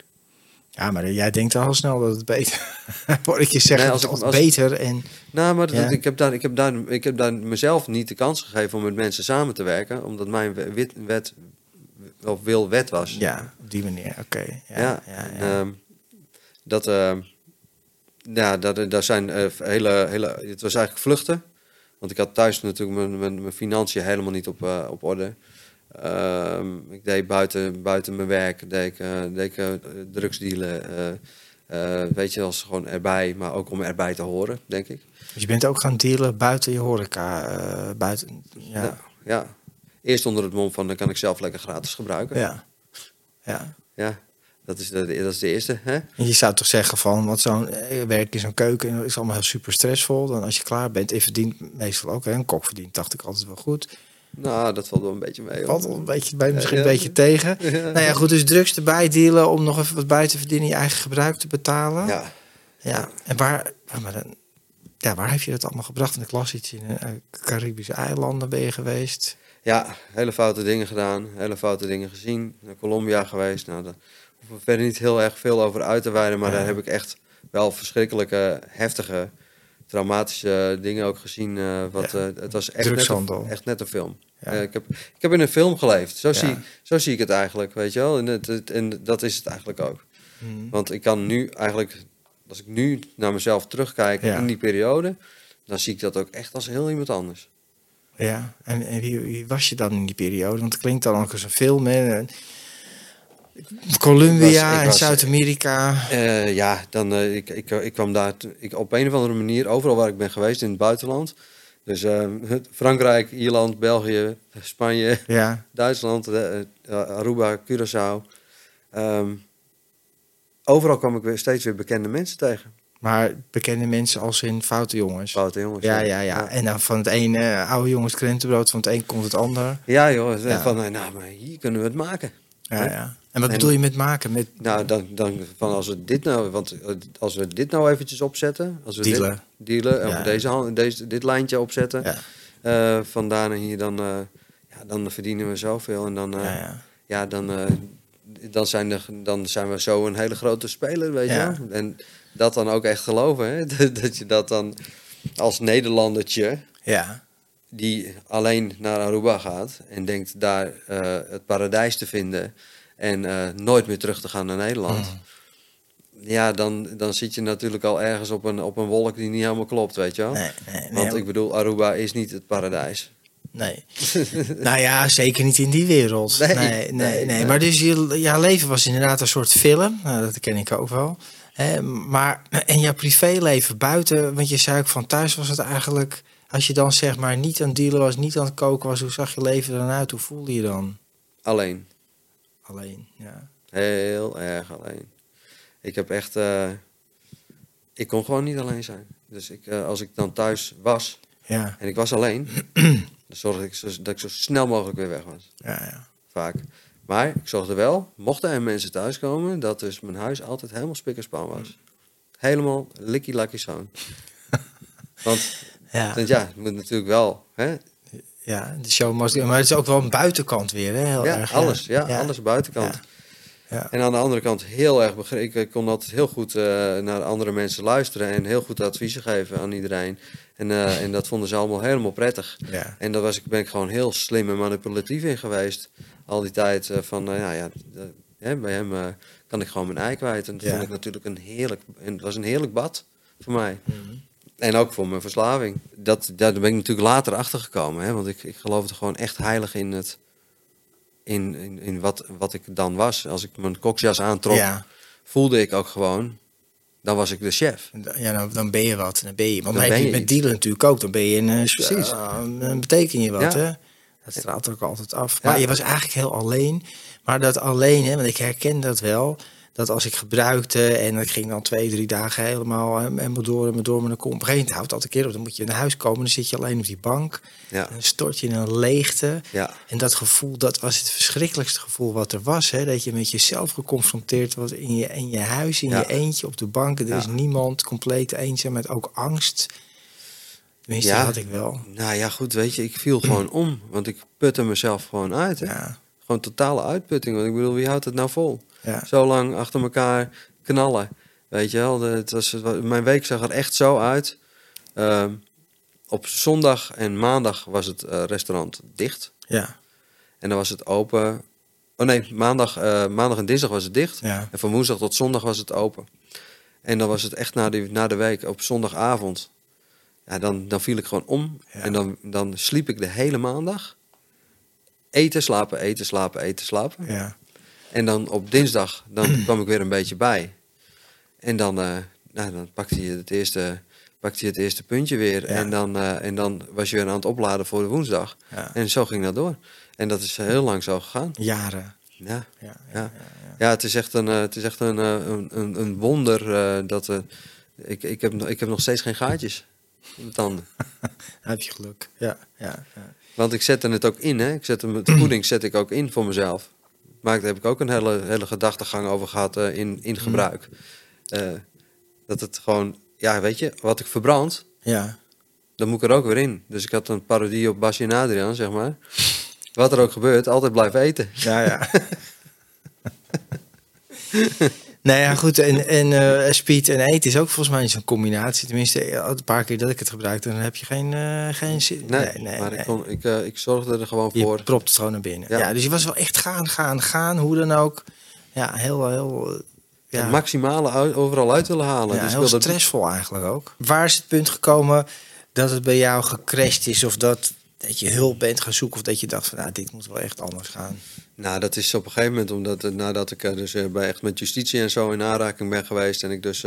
Ja, maar jij denkt al snel dat het beter Hoor ik je zeggen, Nee, als het als- beter en... Nou, maar dat- ik, heb daar, ik, heb daar, ik heb daar mezelf niet de kans gegeven om met mensen samen te werken. Omdat mijn wet, wet of wil wet was. Ja, op die manier, oké. Ja, Ja, ja, ehm, dat, ehm, ja, dat, daar zijn eh, hele, hele, het was eigenlijk vluchten. Want ik had thuis natuurlijk mijn, mijn, mijn financiën helemaal niet op, eh, op orde. Ehm, ik deed buiten, buiten mijn werk, deed ik, eh, deed ik eh, drugsdealen. eh, eh, weet je, als gewoon erbij, maar ook om erbij te horen, denk ik. Dus je bent ook gaan dealen buiten je horeca, eh, buiten... Ja, Ja. ja. Eerst onder het mom van, dan kan ik zelf lekker gratis gebruiken. ja. ja. Ja, dat is de, dat is de eerste. Hè? Je zou toch zeggen van, wat zo'n eh, werk in zo'n keuken is allemaal heel super stressvol. Dan als je klaar bent, en je verdient meestal ook, hè, een kok verdient, dacht ik altijd wel goed. Nou, dat valt wel een beetje mee. Valt wel een beetje bij, misschien Ja, een beetje tegen. Nou ja, goed, dus drugs erbij dealen om nog even wat bij te verdienen, je eigen gebruik te betalen. Ja, Ja, en waar, maar dan, ja, waar heb je dat allemaal gebracht? In de klas iets in de eh, Caribische eilanden ben je geweest. Ja, hele foute dingen gedaan, hele foute dingen gezien. Naar Colombia geweest. Nou, daar hoeven we verder niet heel erg veel over uit te wijden. Maar Ja. daar heb ik echt wel verschrikkelijke, heftige, traumatische dingen ook gezien. eh, wat, Ja. eh, het was echt net, een, echt net een film. Ja. Eh, ik, heb, ik heb in een film geleefd. Zo, zie, zo zie ik het eigenlijk, weet je wel. En, het, het- en dat is het eigenlijk ook. Hmm. Want ik kan nu eigenlijk, als ik nu naar mezelf terugkijk in die periode, dan zie ik dat ook echt als heel iemand anders. Ja, en, en wie, wie was je dan in die periode? Want het klinkt dan ook als een film, hè? En Colombia was- en Zuid-Amerika. Eh, ja, dan, eh, ik, ik, ik kwam daar ik, op een of andere manier overal waar ik ben geweest in het buitenland. Dus eh, Frankrijk, Ierland, België, Spanje, Ja, Duitsland, Aruba, Curaçao. Ehm, overal kwam ik weer steeds weer bekende mensen tegen. Maar bekende mensen als in foute jongens. Foute jongens. Ja, ja, ja. En dan van het ene eh, oude jongens krentenbrood, van het een komt het ander. Ja, joh. Ja. Van, eh, nou, maar hier kunnen we het maken. Ja, ja. En wat En- bedoel je met maken? Met Nou, dan, dan van als we dit nou, want eh, als we dit nou eventjes opzetten, als we Dealen. dit, dealen, en Ja. deze, deze, dit lijntje opzetten, ja, eh van daar naar hier, dan, ja, dan verdienen we zoveel en dan, ja, dan, dan, zijn de, dan zijn we zo een hele grote speler, weet je. En dat dan ook echt geloven, hè? dat je dat dan als Nederlandertje ja. die alleen naar Aruba gaat en denkt daar eh, het paradijs te vinden en eh, nooit meer terug te gaan naar Nederland. Mm. Ja, dan, dan zit je natuurlijk al ergens op een, op een wolk die niet helemaal klopt, weet je wel. Nee, nee, nee. Want ik bedoel, Aruba is niet het paradijs. Nee. nou ja, zeker niet in die wereld. Nee, Nee, nee, nee, nee. Maar dus je, jouw leven was inderdaad een soort film. Nou, dat ken ik ook wel. Hè, maar en jouw privéleven buiten, want je zei ook van thuis was het eigenlijk... Als je dan zeg maar niet aan het dealen was, niet aan het koken was... Hoe zag je leven er dan uit? Hoe voelde je dan? Alleen. Alleen, ja. Heel erg alleen. Ik heb echt... eh, ik kon gewoon niet alleen zijn. Dus ik, eh, als ik dan thuis was Ja, en ik was alleen... dan zorgde ik zo, dat ik zo snel mogelijk weer weg was. ja, ja. vaak. Maar ik zorgde wel, mochten er mensen thuiskomen, dat dus mijn huis altijd helemaal spik en span was. Helemaal likkie lakkie zoon. Want, Ja, want ja, het moet natuurlijk wel, hè? ja, de show must... Maar het is ook wel een buitenkant weer, hè? Heel Ja, erg, alles, ja, Ja. alles buitenkant. Ja. Ja. En aan de andere kant heel erg begrepen. Ik kon altijd heel goed eh, naar andere mensen luisteren en heel goed adviezen geven aan iedereen. En, eh, en dat vonden ze allemaal helemaal prettig. Ja. En daar was ik, ben ik gewoon heel slim en manipulatief in geweest. Al die tijd eh, van, nou ja, ja bij hem kan ik gewoon mijn ei kwijt. En dat Ja. vond ik natuurlijk een heerlijk, en het was een heerlijk bad voor mij. Mhm. En ook voor mijn verslaving. Dat, daar ben ik natuurlijk later achter gekomen. Hè, want ik, ik geloofde gewoon echt heilig in, het, in, in, in wat, wat ik dan was. Als ik mijn koksjas aantrok, Ja. voelde ik ook gewoon, dan was ik de chef. Ja, dan, dan ben je wat. Dan ben je, want Dan heb je je met dealen natuurlijk ook. Dan ben je een, eh, Precies. eh, dan beteken je wat, Ja. hè? Dat straalt ook altijd af. Ja. Maar je was eigenlijk heel alleen. Maar dat alleen, hè, want ik herken dat wel. Dat als ik gebruikte en ik ging dan twee, drie dagen helemaal, helemaal door en door met een kom. Op een gegeven moment houdt dat een keer op. Dan moet je naar huis komen, dan zit je alleen op die bank. Ja. En dan stort je in een leegte. Ja. En dat gevoel, dat was het verschrikkelijkste gevoel wat er was. Hè? Dat je met jezelf geconfronteerd wordt in je, in je huis, in Ja. je eentje, op de bank. Er is niemand, compleet eenzaam, met ook angst. Tenminste, Ja. dat had ik wel. Nou ja, goed, weet je, ik viel gewoon om. Want ik putte mezelf gewoon uit. Hè? Ja, Gewoon totale uitputting. Want ik bedoel, wie houdt het nou vol? Ja, Zo lang achter elkaar knallen. Weet je wel, het was, mijn week zag er echt zo uit. Ehm, op zondag en maandag was het eh, restaurant dicht. ja, En dan was het open. Oh nee, maandag, eh, maandag en dinsdag was het dicht. ja. En van woensdag tot zondag was het open. En dan was het echt na, die, na de week op zondagavond. Ja, dan, dan viel ik gewoon om. Ja. En dan, dan sliep ik de hele maandag. Eten, slapen, eten, slapen, eten, slapen. ja. En dan op dinsdag dan kwam ik weer een beetje bij. En dan, eh, nou, dan pakte je het eerste, pakte je het eerste puntje weer. Ja. En, dan, eh, en dan was je weer aan het opladen voor de woensdag. ja. En zo ging dat door. En dat is heel lang zo gegaan. Jaren. Ja, Ja, ja. ja het is echt een, eh, het is echt een, eh, een, een, een wonder eh, dat... eh, ik, ik, heb, nog- ik heb nog steeds geen gaatjes in mijn tanden. Heb je geluk. Ja, ja. Want ik zette het ook in, hè. Ik zet hem, de voeding zet ik ook in voor mezelf. Maar daar heb ik ook een hele, hele gedachtegang over gehad eh, in, in gebruik. Eh, dat het gewoon, ja, weet je, wat ik verbrand, ja. dan moet ik er ook weer in. Dus ik had een parodie op Basje en Adriaan, zeg maar. Wat er ook gebeurt, altijd blijven eten. Ja, ja. nou ja, goed. En, en eh, speed en eten is ook volgens mij zo'n combinatie. Tenminste, eh, een paar keer dat ik het gebruikte, dan heb je geen, eh, geen zin. Nee, maar Ik, kon, ik, ik zorgde er gewoon Je voor. propt het gewoon naar binnen. Ja. Ja. dus je was wel echt gaan, gaan, gaan. Hoe dan ook. Ja, heel, heel... Ja, Het maximale overal uit willen halen. ja, dus heel stressvol eigenlijk ook. Waar is het punt gekomen dat het bij jou gecrashed is? Of dat, dat je hulp bent gaan zoeken? Of dat je dacht van, nou, dit moet wel echt anders gaan? Nou, dat is op een gegeven moment omdat eh, nadat ik eh, dus eh, bij echt met justitie en zo in aanraking ben geweest en ik dus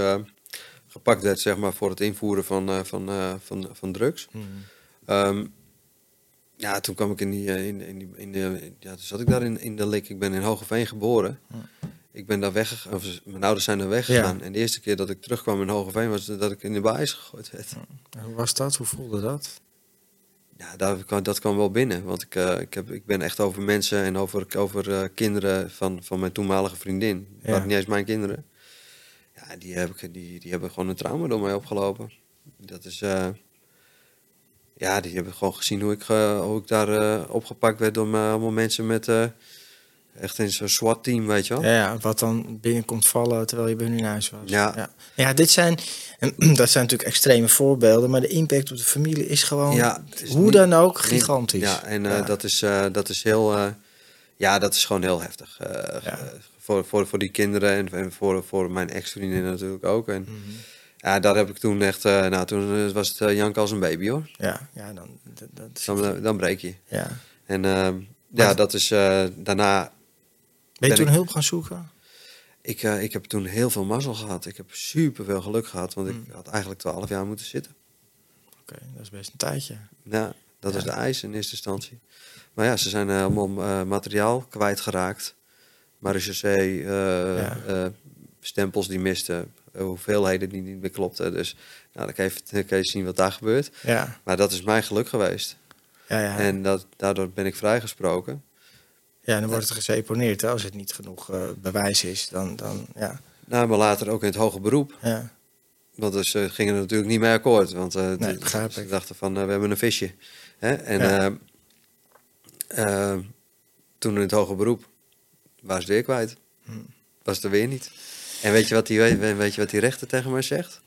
gepakt werd zeg maar voor het invoeren van, van, van, van drugs. Ehm, ja, toen kwam ik in die, in, in die, in de, ja, toen zat ik daar in, in de lik. Ik ben in Hogeveen geboren. Ik ben daar weggegaan, of mijn ouders zijn daar weggegaan. En de eerste keer dat ik terugkwam in Hogeveen was dat ik in de baais gegooid werd. En Hoe was dat? Hoe voelde dat? Ja, daar, kwam- dat kwam wel binnen. Want ik, eh, ik, heb, ik ben echt over mensen en over, over eh, kinderen van, van mijn toenmalige vriendin. Ja. waren niet eens mijn kinderen. Ja, die, heb ik, die, die hebben gewoon een trauma door mij opgelopen. Dat is... eh, ja, die hebben gewoon gezien hoe ik, hoe ik daar opgepakt werd door allemaal mensen met... echt in zo'n SWAT-team, weet je wel. Ja, ja, wat dan binnenkomt vallen terwijl je bij hun in huis was. Ja. ja. Ja, dit zijn, dat zijn natuurlijk extreme voorbeelden, maar de impact op de familie is gewoon, Ja, het is hoe niet- dan ook, Niet- gigantisch. Ja, en eh. Dat, is, eh, dat is heel... eh, ja, dat is gewoon heel heftig. voor, voor, voor die kinderen en, en voor, voor mijn ex-vriendin natuurlijk ook. En Mhm. ja, daar heb ik toen echt... nou, toen was het eh, jank als een baby, hoor. Ja, ja, dan, dat, dat is- Dan, dan breek je. ja. En ehm, ja, dat is daarna... Ben je toen ik- hulp gaan zoeken? Ik, eh, ik heb toen heel veel mazzel gehad. Ik heb super veel geluk gehad, want ik Mm. had eigenlijk 12 jaar moeten zitten. Oké, dat is best een tijdje. Ja, dat Ja. is de eis in eerste instantie. Maar ja, ze zijn eh, allemaal eh, materiaal kwijtgeraakt. Marechaussee, eh Ja. eh, stempels die misten, eh, hoeveelheden die niet meer klopten. Dus nou, dan kan je, dan kan je zien wat daar gebeurt. Ja, Maar dat is mijn geluk geweest. ja, ja. En dat, daardoor ben ik vrijgesproken. Ja dan wordt het geseponeerd. Hè? Als het niet genoeg eh, bewijs is, dan, dan ja. Nou, maar later ook in het hoger beroep. ja. Want dus, ze gingen er natuurlijk niet mee akkoord. Want eh, Nee, begrijp ze ik. dachten van, eh, we hebben een visje. Hè? En Ja. eh, eh, toen in het hoger beroep was het weer kwijt. Hm. Was het er weer niet. En weet je wat die, weet, weet je wat die rechter tegen mij zegt?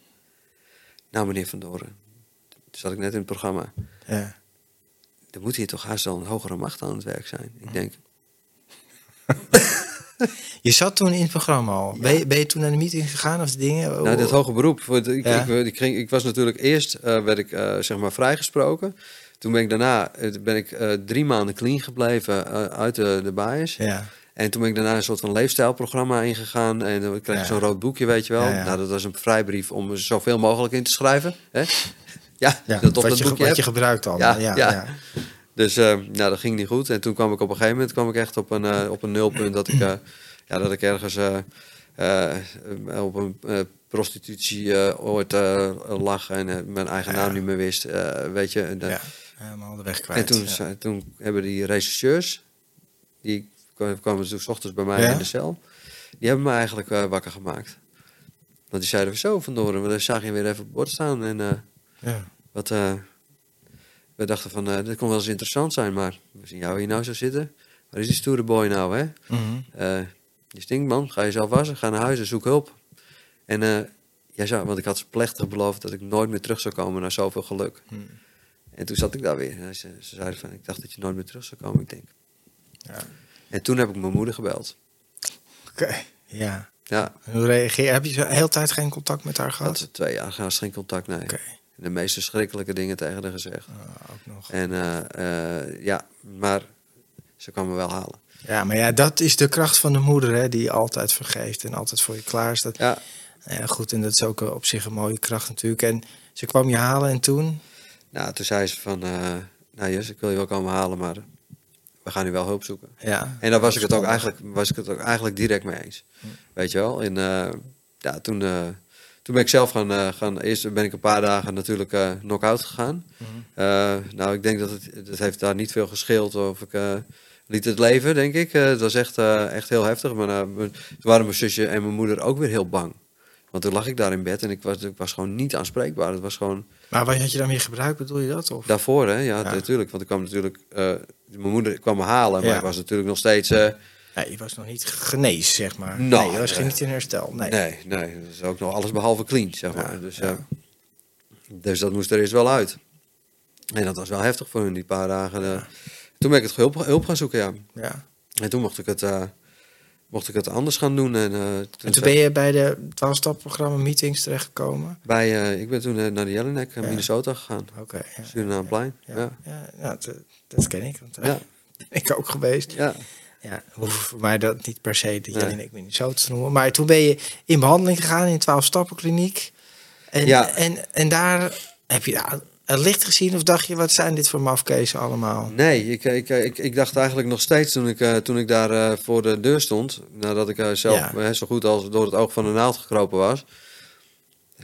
Nou, meneer Van Doren, toen zat ik net in het programma. ja. Er moet hier toch haast wel een hogere macht aan het werk zijn. Hm. Ik denk, Je zat toen in het programma al. Ben, je, ben je toen naar de meeting gegaan of dingen? Nou, dit hoger beroep. Ik, Ja. ik, ik, ging, ik was natuurlijk eerst eh, werd ik eh, zeg maar vrijgesproken. Toen ben ik daarna eh, ben ik drie maanden clean gebleven uit de, de bias. Ja, En toen ben ik daarna een soort van leefstijlprogramma ingegaan. En dan kreeg ik Ja. zo'n rood boekje, weet je wel. Nou, dat was een vrijbrief om zoveel mogelijk in te schrijven. Hè? Ja, dat op dat je, boekje wat je gebruikt al. Ja. ja. Dus eh, nou, dat ging niet goed. En toen kwam ik op een gegeven moment kwam ik echt op een, eh, op een nulpunt dat ik, eh, ja, dat ik ergens eh, op een prostitutie ooit lag en mijn eigen Ja. naam niet meer wist. weet je, en, Ja, helemaal de weg kwijt. en toen, ja. toen hebben die rechercheurs, die kwamen kwamen dus 's ochtends bij mij Ja? in de cel, die hebben me eigenlijk wakker gemaakt. Want die zeiden, zo vandoor, we zagen je weer even op het bord staan en... Ja. wat, we dachten van, eh dit kon wel eens interessant zijn, maar we zien jou hier nou zo zitten. Waar is die stoere boy nou, hè? Mhm. Eh, je stinkt, man. Ga jezelf wassen. Ga naar huis en zoek hulp. En jij zou, want ik had ze plechtig beloofd dat ik nooit meer terug zou komen naar zoveel geluk. Mhm. En toen zat ik daar weer. En ze, ze zeiden van, ik dacht dat je nooit meer terug zou komen, ik denk. Ja. En toen heb ik mijn moeder gebeld. Oké, ja. Ja, En hoe reageer Heb je de hele tijd geen contact met haar had gehad? ze twee jaar geen contact, nee. Oké, de meest verschrikkelijke dingen tegen haar gezegd. ah, ook nog. En eh, eh, ja, maar ze kwam me wel halen. Ja, maar ja, dat is de kracht van de moeder, hè, die altijd vergeeft en altijd voor je klaar staat. Ja, Ja, goed, en dat is ook op zich een mooie kracht natuurlijk. En ze kwam je halen en toen? nou, toen zei ze van, eh nou Jus, ik wil je wel komen halen, maar we gaan nu wel hulp zoeken. Ja. En daar was ik het ook eigenlijk, was ik het ook eigenlijk direct mee eens. Weet je wel? En eh, ja, toen, eh, toen ben ik zelf gaan, eh, gaan. Eerst ben ik een paar dagen natuurlijk eh knock-out gegaan. Eh, nou, ik denk dat het, het heeft daar niet veel gescheeld of ik liet het leven, denk ik. Het was echt, echt heel heftig. Maar toen waren mijn zusje en mijn moeder ook weer heel bang. Want toen lag ik daar in bed en ik was, ik was gewoon niet aanspreekbaar. Het was gewoon Maar wat had je dan weer gebruikt, bedoel je dat? Of? daarvoor, hè? Ja, Ja. natuurlijk. Want ik kwam natuurlijk. mijn moeder kwam me halen, maar Ja. ik was natuurlijk nog steeds. Nee, je was nog niet genezen, zeg maar. Nou, nee, je was nee. niet in herstel. Nee. Nee, nee, dat is ook nog alles behalve clean, zeg maar. Ja, dus, ja. eh, dus dat moest er eerst wel uit. En dat was wel heftig voor hun, die paar dagen. eh. Toen ben ik het hulp, hulp gaan zoeken, ja. Ja. En toen mocht ik het, eh, mocht ik het anders gaan doen. En, eh, En toen ben je bij de 12-stap-programma meetings terechtgekomen? bij, ik ben toen naar de Jelinek, in Ja. Minnesota gegaan. Oké. ja. Surinameplein. Ja, Ja. ja. ja, dat, dat ken ik. Want, Ja. ben ik ook geweest. Ja. Ja, voor mij dat niet per se de Nee. Jelinek Minnesota te noemen. Maar toen ben je in behandeling gegaan in een 12-stappenkliniek. En, Ja. en, en daar heb je ja, het licht gezien of dacht je, wat zijn dit voor mafkezen allemaal? Nee, ik, ik, ik, ik dacht eigenlijk nog steeds toen ik, eh, toen ik daar eh, voor de deur stond, nadat ik eh, zelf Ja. zo goed als door het oog van de naald gekropen was.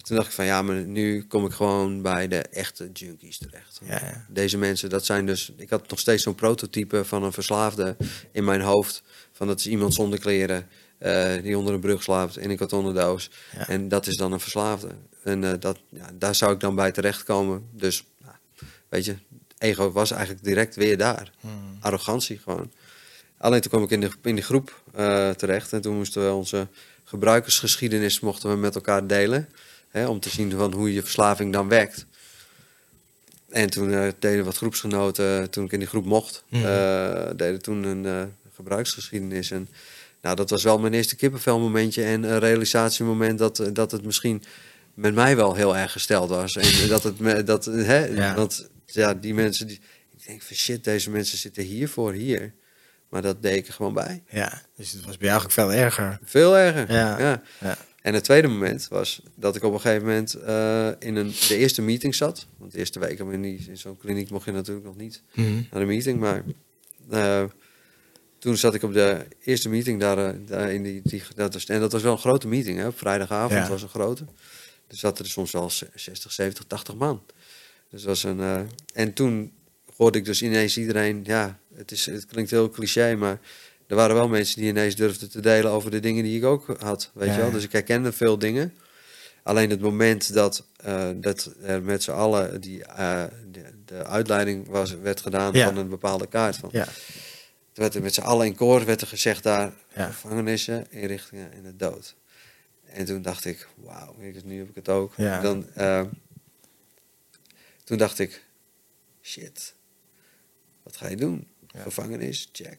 Toen dacht ik van ja, maar nu kom ik gewoon bij de echte junkies terecht. Ja, ja. Deze mensen, dat zijn dus. Ik had nog steeds zo'n prototype van een verslaafde in mijn hoofd. Van dat is iemand zonder kleren, eh, die onder een brug slaapt in een kartonnen doos. Ja. En dat is dan een verslaafde. En eh, dat, ja, daar zou ik dan bij terechtkomen. Dus, nou, weet je, ego was eigenlijk direct weer daar. Hmm. Arrogantie gewoon. Alleen toen kwam ik in, de, in die groep eh, terecht. En toen moesten we onze gebruikersgeschiedenis mochten we met elkaar delen. Hè, om te zien van hoe je verslaving dan werkt. En toen eh, deden wat groepsgenoten, toen ik in die groep mocht, Mhm. eh, deden toen een eh, gebruiksgeschiedenis. En nou, dat was wel mijn eerste kippenvelmomentje en een realisatiemoment dat, eh, dat het misschien met mij wel heel erg gesteld was. En dat het me, dat, hè, Ja. want ja, die mensen, die, ik denk van shit, deze mensen zitten hiervoor hier. Maar dat deed ik er gewoon bij. Ja, dus het was bij jou eigenlijk veel erger. Veel erger. Ja. ja. Ja. En het tweede moment was dat ik op een gegeven moment eh, in een, de eerste meeting zat. Want de eerste week in, die- in zo'n kliniek mocht je natuurlijk nog niet Mhm. naar de meeting. Maar eh, toen zat ik op de eerste meeting daar, eh, daar in die, die dat was, En dat was wel een grote meeting. Hè? Op vrijdagavond Ja. was een grote. Er zaten er soms wel 60, 70, 80 man. Dus was een, en toen hoorde ik dus ineens iedereen... Ja, het, is, het klinkt heel cliché, maar... Er waren wel mensen die ineens durfden te delen over de dingen die ik ook had. Weet Ja, je wel? Dus ik herkende veel dingen. Alleen het moment dat, eh, dat er met z'n allen die, eh, de, de uitleiding was, werd gedaan Ja. van een bepaalde kaart. Van, Ja. Toen werd er met z'n allen in koor werd er gezegd daar gevangenissen, inrichtingen en de dood. En toen dacht ik, wauw, nu heb ik het ook. Ja. Dan, eh, toen dacht ik, shit, wat ga je doen? Gevangenis, check.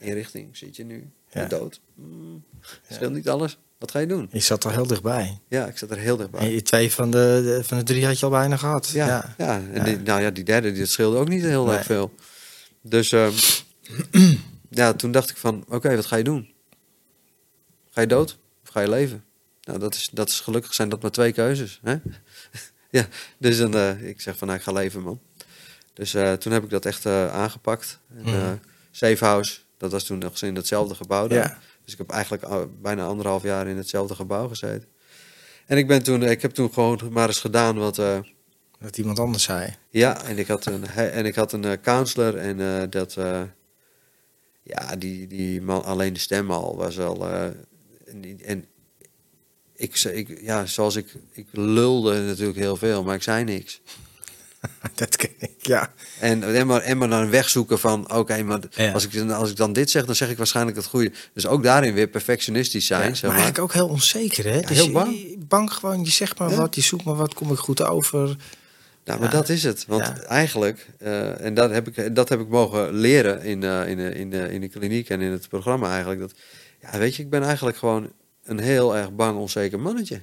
Inrichting, zit je nu? Ja. Dood? Mm, scheelt niet alles. Wat ga je doen? Je zat er heel dichtbij. Ja, ik zat er heel dichtbij. En je twee van de, de- van de drie had je al bijna gehad. Ja, ja. ja. en Ja. Die, nou ja, die derde, die, scheelde ook niet heel Nee. erg veel. Dus ehm, ja, toen dacht ik van, oké, wat ga je doen? Ga je dood of ga je leven? Nou, dat is, dat is gelukkig zijn dat maar twee keuzes. Hè? ja, dus dan, eh, ik zeg van, nou, ik ga leven, man. Dus eh, toen heb ik dat echt eh, aangepakt. En, Mhm. Safe House, dat was toen nog in datzelfde gebouw daar. Ja. Dus ik heb eigenlijk bijna anderhalf jaar in hetzelfde gebouw gezeten. En ik, ben toen, ik heb toen gewoon maar eens gedaan wat... eh, Dat iemand anders zei. ja, en ik had een, en ik had een eh, counselor en eh, dat... eh, ja, die, die man, alleen de stem al was al... eh, en, en ik, zei- ik, ja, zoals ik... Ik lulde natuurlijk heel veel, maar ik zei niks. dat ken ik, ja. En, en, maar, en maar dan wegzoeken van, oké, maar Ja. als, ik, dan- als ik dan dit zeg, dan zeg ik waarschijnlijk het goede. Dus ook daarin weer perfectionistisch zijn, Ja, zeg maar maar. eigenlijk ook heel onzeker, hè? Dus heel bang. je- bang gewoon, je zegt maar Ja. wat, je zoekt maar wat, kom ik goed over. Nou, maar dat is het. Want Ja. eigenlijk, eh, en dat heb, ik, dat heb ik mogen leren in, eh, in, de- in, de, in de kliniek en in het programma eigenlijk. Dat, ja, weet je, ik ben eigenlijk gewoon een heel erg bang, onzeker mannetje.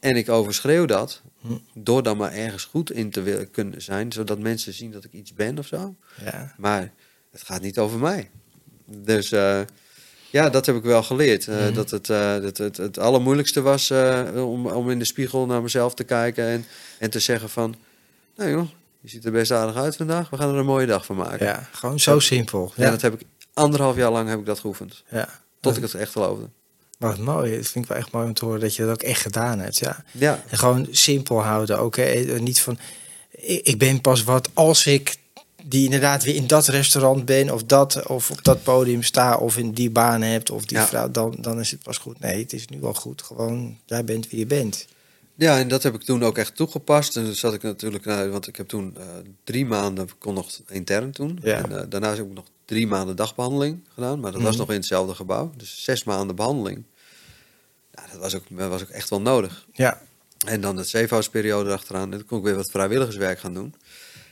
En ik overschreeuw dat. Door dan maar ergens goed in te willen kunnen zijn, zodat mensen zien dat ik iets ben of zo. Ja. Maar het gaat niet over mij. Dus eh, ja, dat heb ik wel geleerd. Eh, Mhm. Dat het, eh, dat het, het allermoeilijkste was om, om in de spiegel naar mezelf te kijken en, en te zeggen van... Nou joh, je ziet er best aardig uit vandaag. We gaan er een mooie dag van maken. ja, gewoon zo simpel. Ja, dat heb ik anderhalf jaar lang heb ik dat geoefend. ja. Tot ik het echt geloofde. Wat mooi, dat vind ik wel echt mooi om te horen dat je dat ook echt gedaan hebt. Ja. Ja, En gewoon simpel houden ook. Hè. Eh, Niet van, ik ben pas wat als ik die inderdaad weer in dat restaurant ben of dat of op dat podium sta of in die baan hebt of die Ja. vrouw, dan, dan is het pas goed. Nee, het is nu al goed. Gewoon, jij bent wie je bent. Ja, en dat heb ik toen ook echt toegepast. En toen zat ik natuurlijk, nou, want ik heb toen eh, drie maanden, ik kon nog intern toen. Ja. En eh, daarna heb ik nog drie maanden dagbehandeling gedaan. Maar dat was Mhm. nog in hetzelfde gebouw. Dus zes maanden behandeling. Ja, dat was ook, was ook echt wel nodig. Ja, En dan de zeefoutsperiode erachteraan. En toen kon ik weer wat vrijwilligerswerk gaan doen.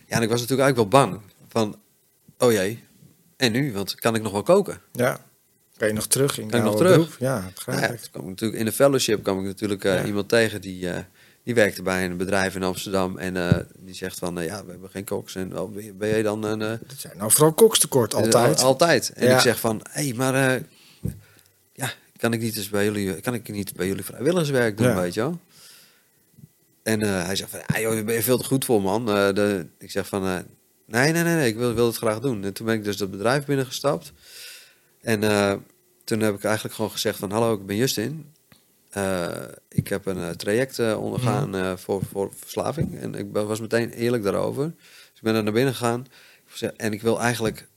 Ja, en ik was natuurlijk eigenlijk wel bang. Van, oh jee, en nu? Want kan ik nog wel koken? ja. Kan je nog terug in Kan ik nog terug? beroep? Ja, Nou ja, kwam natuurlijk in de fellowship kwam ik natuurlijk eh, Ja. iemand tegen die, eh, die werkte bij een bedrijf in Amsterdam. En eh, die zegt van, ja, we hebben geen koks. En wel, ben jij dan een... Dat zijn nou vooral kokstekort altijd. Al- altijd. En Ja. ik zeg van, hé, hey, maar kan ik niet eens bij jullie, kan ik niet bij jullie vrijwilligerswerk doen, Ja. weet je wel? En eh, hij zegt van, joh, daar ben je veel te goed voor, man. Eh, de, ik zeg van, eh, nee, nee, nee, nee, ik wil, wil het graag doen. En toen ben ik dus dat bedrijf binnengestapt. En toen heb ik eigenlijk gewoon gezegd van, hallo, ik ben Justin. Ik heb een traject ondergaan voor, voor verslaving. En ik was meteen eerlijk daarover. Dus ik ben er naar binnen gegaan. En ik wil eigenlijk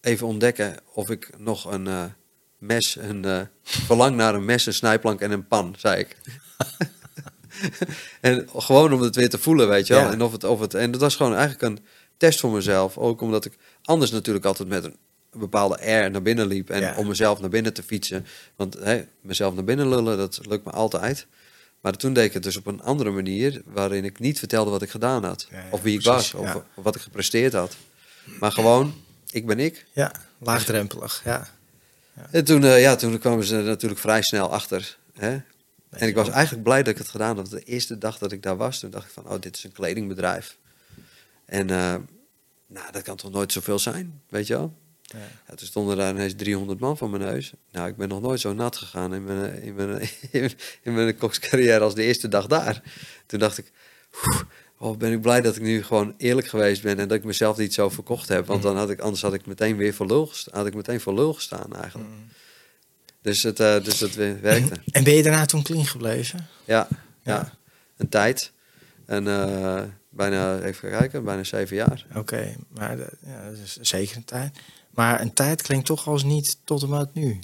even ontdekken of ik nog een mes, een eh, verlang naar een mes, een snijplank en een pan, zei ik. en gewoon om het weer te voelen, weet je wel. Ja. En, of het, of het, en dat was gewoon eigenlijk een test voor mezelf. Ook omdat ik anders natuurlijk altijd met een bepaalde air naar binnen liep. En Ja. om mezelf naar binnen te fietsen. Want mezelf naar binnen lullen, dat lukt me altijd. Maar toen deed ik het dus op een andere manier, waarin ik niet vertelde wat ik gedaan had. Ja, ja, of wie ik was, of, ja. of wat ik gepresteerd had. Maar gewoon, ik ben ik. Ja, laagdrempelig. Ja. En toen, eh, ja, toen kwamen ze natuurlijk vrij snel achter. Hè? En ik was eigenlijk blij dat ik het gedaan had. De eerste dag dat ik daar was, toen dacht ik van, oh, dit is een kledingbedrijf. En uh, nou, dat kan toch nooit zoveel zijn, weet je wel? Ja. Ja, toen stonden daar ineens 300 man van mijn neus. Nou, ik ben nog nooit zo nat gegaan in mijn, in mijn, in mijn kokscarrière als de eerste dag daar. Toen dacht ik, oh, ben ik blij dat ik nu gewoon eerlijk geweest ben en dat ik mezelf niet zo verkocht heb. Want dan had ik, anders had ik meteen weer voor lul had ik meteen voor lul gestaan eigenlijk. Dus het, uh, dus het werkte. En ben je daarna toen clean gebleven? Ja, ja. Ja. een tijd. En uh, bijna, even kijken, bijna zeven jaar. Oké, okay, maar de, ja, dat is zeker een tijd. Maar een tijd klinkt toch als niet tot en met nu.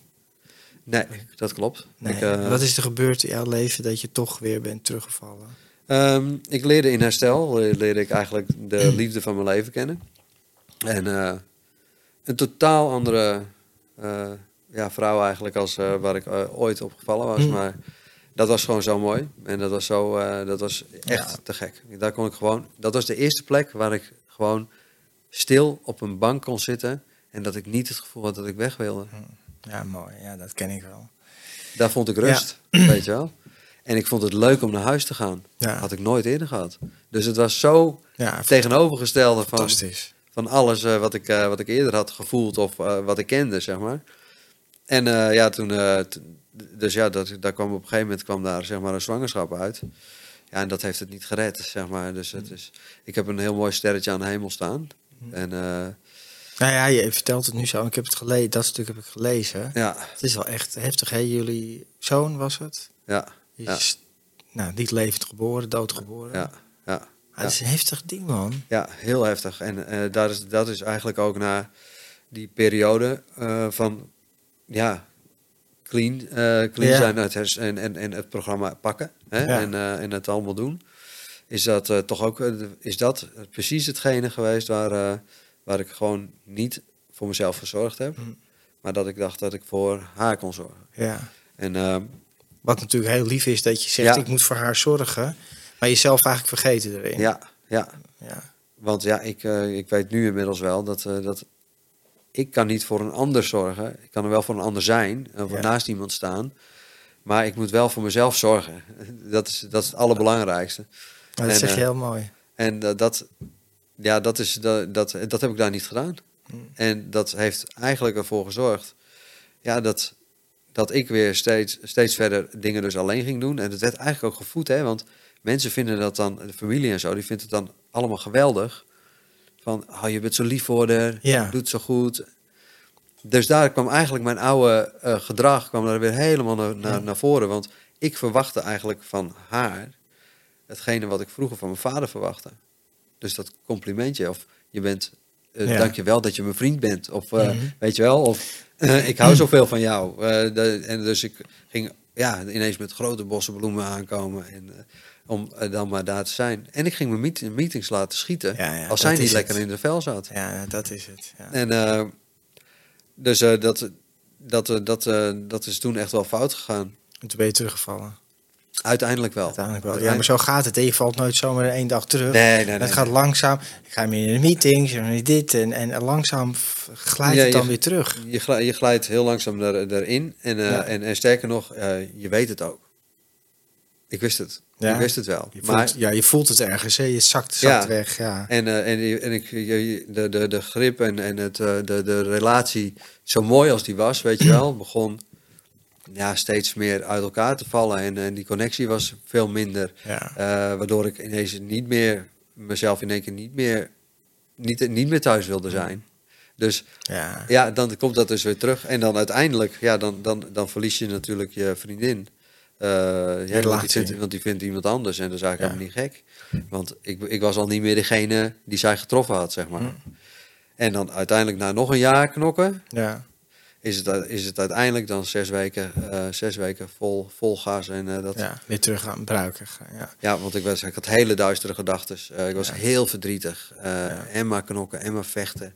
Nee, dat klopt. Nee. Ik, uh, Wat is er gebeurd in jouw leven dat je toch weer bent teruggevallen? Um, ik leerde in herstel, leerde ik eigenlijk de liefde van mijn leven kennen. En uh, een totaal andere uh, ja, vrouw eigenlijk als waar ik ooit op gevallen was. Mm. Maar dat was gewoon zo mooi. En dat was, zo, dat was echt ja. te gek. Daar kon ik gewoon, dat was de eerste plek waar ik gewoon stil op een bank kon zitten. En dat ik niet het gevoel had dat ik weg wilde. Ja, mooi. Ja, dat ken ik wel. Daar vond ik rust, ja. weet je wel. En ik vond het leuk om naar huis te gaan. Ja. Had ik nooit eerder gehad. Dus het was zo ja, tegenovergestelde van, fantastisch. van alles uh, wat, ik, uh, wat ik eerder had gevoeld of uh, wat ik kende, zeg maar. En ja, toen, dus ja, dat, daar kwam op een gegeven moment kwam daar zeg maar een zwangerschap uit. Ja, en dat heeft het niet gered, zeg maar. Dus het is, ik heb een heel mooi sterretje aan de hemel staan. En Nou ja, je vertelt het nu zo. Ik heb het gelezen. Dat stuk heb ik gelezen. Ja, Het is wel echt heftig, hè? Jullie zoon was het? ja, Die is nou, niet levend geboren, doodgeboren. ja, ja. Ah, dat is een heftig ding, man. Ja, heel heftig. En eh dat, is, dat is eigenlijk ook na die periode eh, van ja, clean, eh, clean Ja. zijn het en, en, en het programma pakken hè? Ja. En, en het allemaal doen. Is dat toch ook is dat precies hetgene geweest waar, waar ik gewoon niet voor mezelf gezorgd heb. Hm. Maar dat ik dacht dat ik voor haar kon zorgen. Ja. En eh, Wat natuurlijk heel lief is dat je zegt, Ja. ik moet voor haar zorgen. Maar jezelf eigenlijk vergeten erin. ja, ja, Ja. Want ja, ik, eh, ik weet nu inmiddels wel dat, eh, dat ik kan niet voor een ander zorgen. Ik kan er wel voor een ander zijn, of Ja. naast iemand staan. Maar ik moet wel voor mezelf zorgen. Dat is, dat is het allerbelangrijkste. Dat En, zeg je eh, heel mooi. En dat, ja, dat, is, dat, dat, dat heb ik daar niet gedaan. Mm. En dat heeft eigenlijk ervoor gezorgd ja, dat, dat ik weer steeds, steeds verder dingen dus alleen ging doen. En het werd eigenlijk ook gevoed, hè, want mensen vinden dat dan, de familie en zo, die vindt het dan allemaal geweldig. Van, oh, je bent zo lief voor haar, Ja. doet zo goed. Dus daar kwam eigenlijk mijn oude eh, gedrag kwam daar weer helemaal naar, naar, naar voren. Want ik verwachtte eigenlijk van haar hetgene wat ik vroeger van mijn vader verwachtte. Dus dat complimentje, of je bent, Ja. je wel dat je mijn vriend bent. Of eh, Mhm. weet je wel, of eh, ik hou zoveel van jou. Eh, de- en dus ik ging ja, ineens met grote bossen bloemen aankomen. En, om dan maar daar te zijn. En ik ging mijn meet- meetings laten schieten. Ja, ja, als zij niet lekker het. in de vel zat. Ja, dat is het. Ja. En dus dat, dat, dat, dat is toen echt wel fout gegaan. En toen ben je teruggevallen. Uiteindelijk wel. Uiteindelijk wel. Ja, maar zo gaat het. Je valt nooit zomaar één dag terug. Nee, nee, nee. het gaat langzaam. Ik ga meer in de meetings en dit. En, en langzaam glijdt Ja, het dan je- weer terug. Je, glijdt, je glijdt heel langzaam er, erin. En, eh, Ja. en, en sterker nog, eh, je weet het ook. Ik wist het. Ja. Ik wist het wel. Je maar, ja, je voelt het ergens. Hè? Je zakt, zakt Ja. weg. Ja. En, eh, en, en ik, je- de, de, de grip en, en het, de, de relatie, zo mooi als die was, weet je wel, begon ja, steeds meer uit elkaar te vallen. En, en die connectie was veel minder. Ja. Eh, waardoor ik ineens niet meer, mezelf in één keer niet meer, niet, niet meer thuis wilde zijn. Dus Ja. ja, dan komt dat dus weer terug. En dan uiteindelijk, ja, dan, dan, dan verlies je natuurlijk je vriendin. Eh, ja, want, die vindt, want die vindt iemand anders en dat is eigenlijk Ja. helemaal niet gek. Want ik, ik was al niet meer degene die zij getroffen had, zeg maar. Hm. En dan uiteindelijk na nog een jaar knokken, Ja. Is het, is het uiteindelijk dan zes weken, eh, zes weken vol, vol gas. En, eh, dat, ja. ja, weer terug gaan gebruiken. Ja. want ik, was, ik had hele duistere gedachten. ik was Ja. heel verdrietig. Eh, En maar knokken, en maar vechten.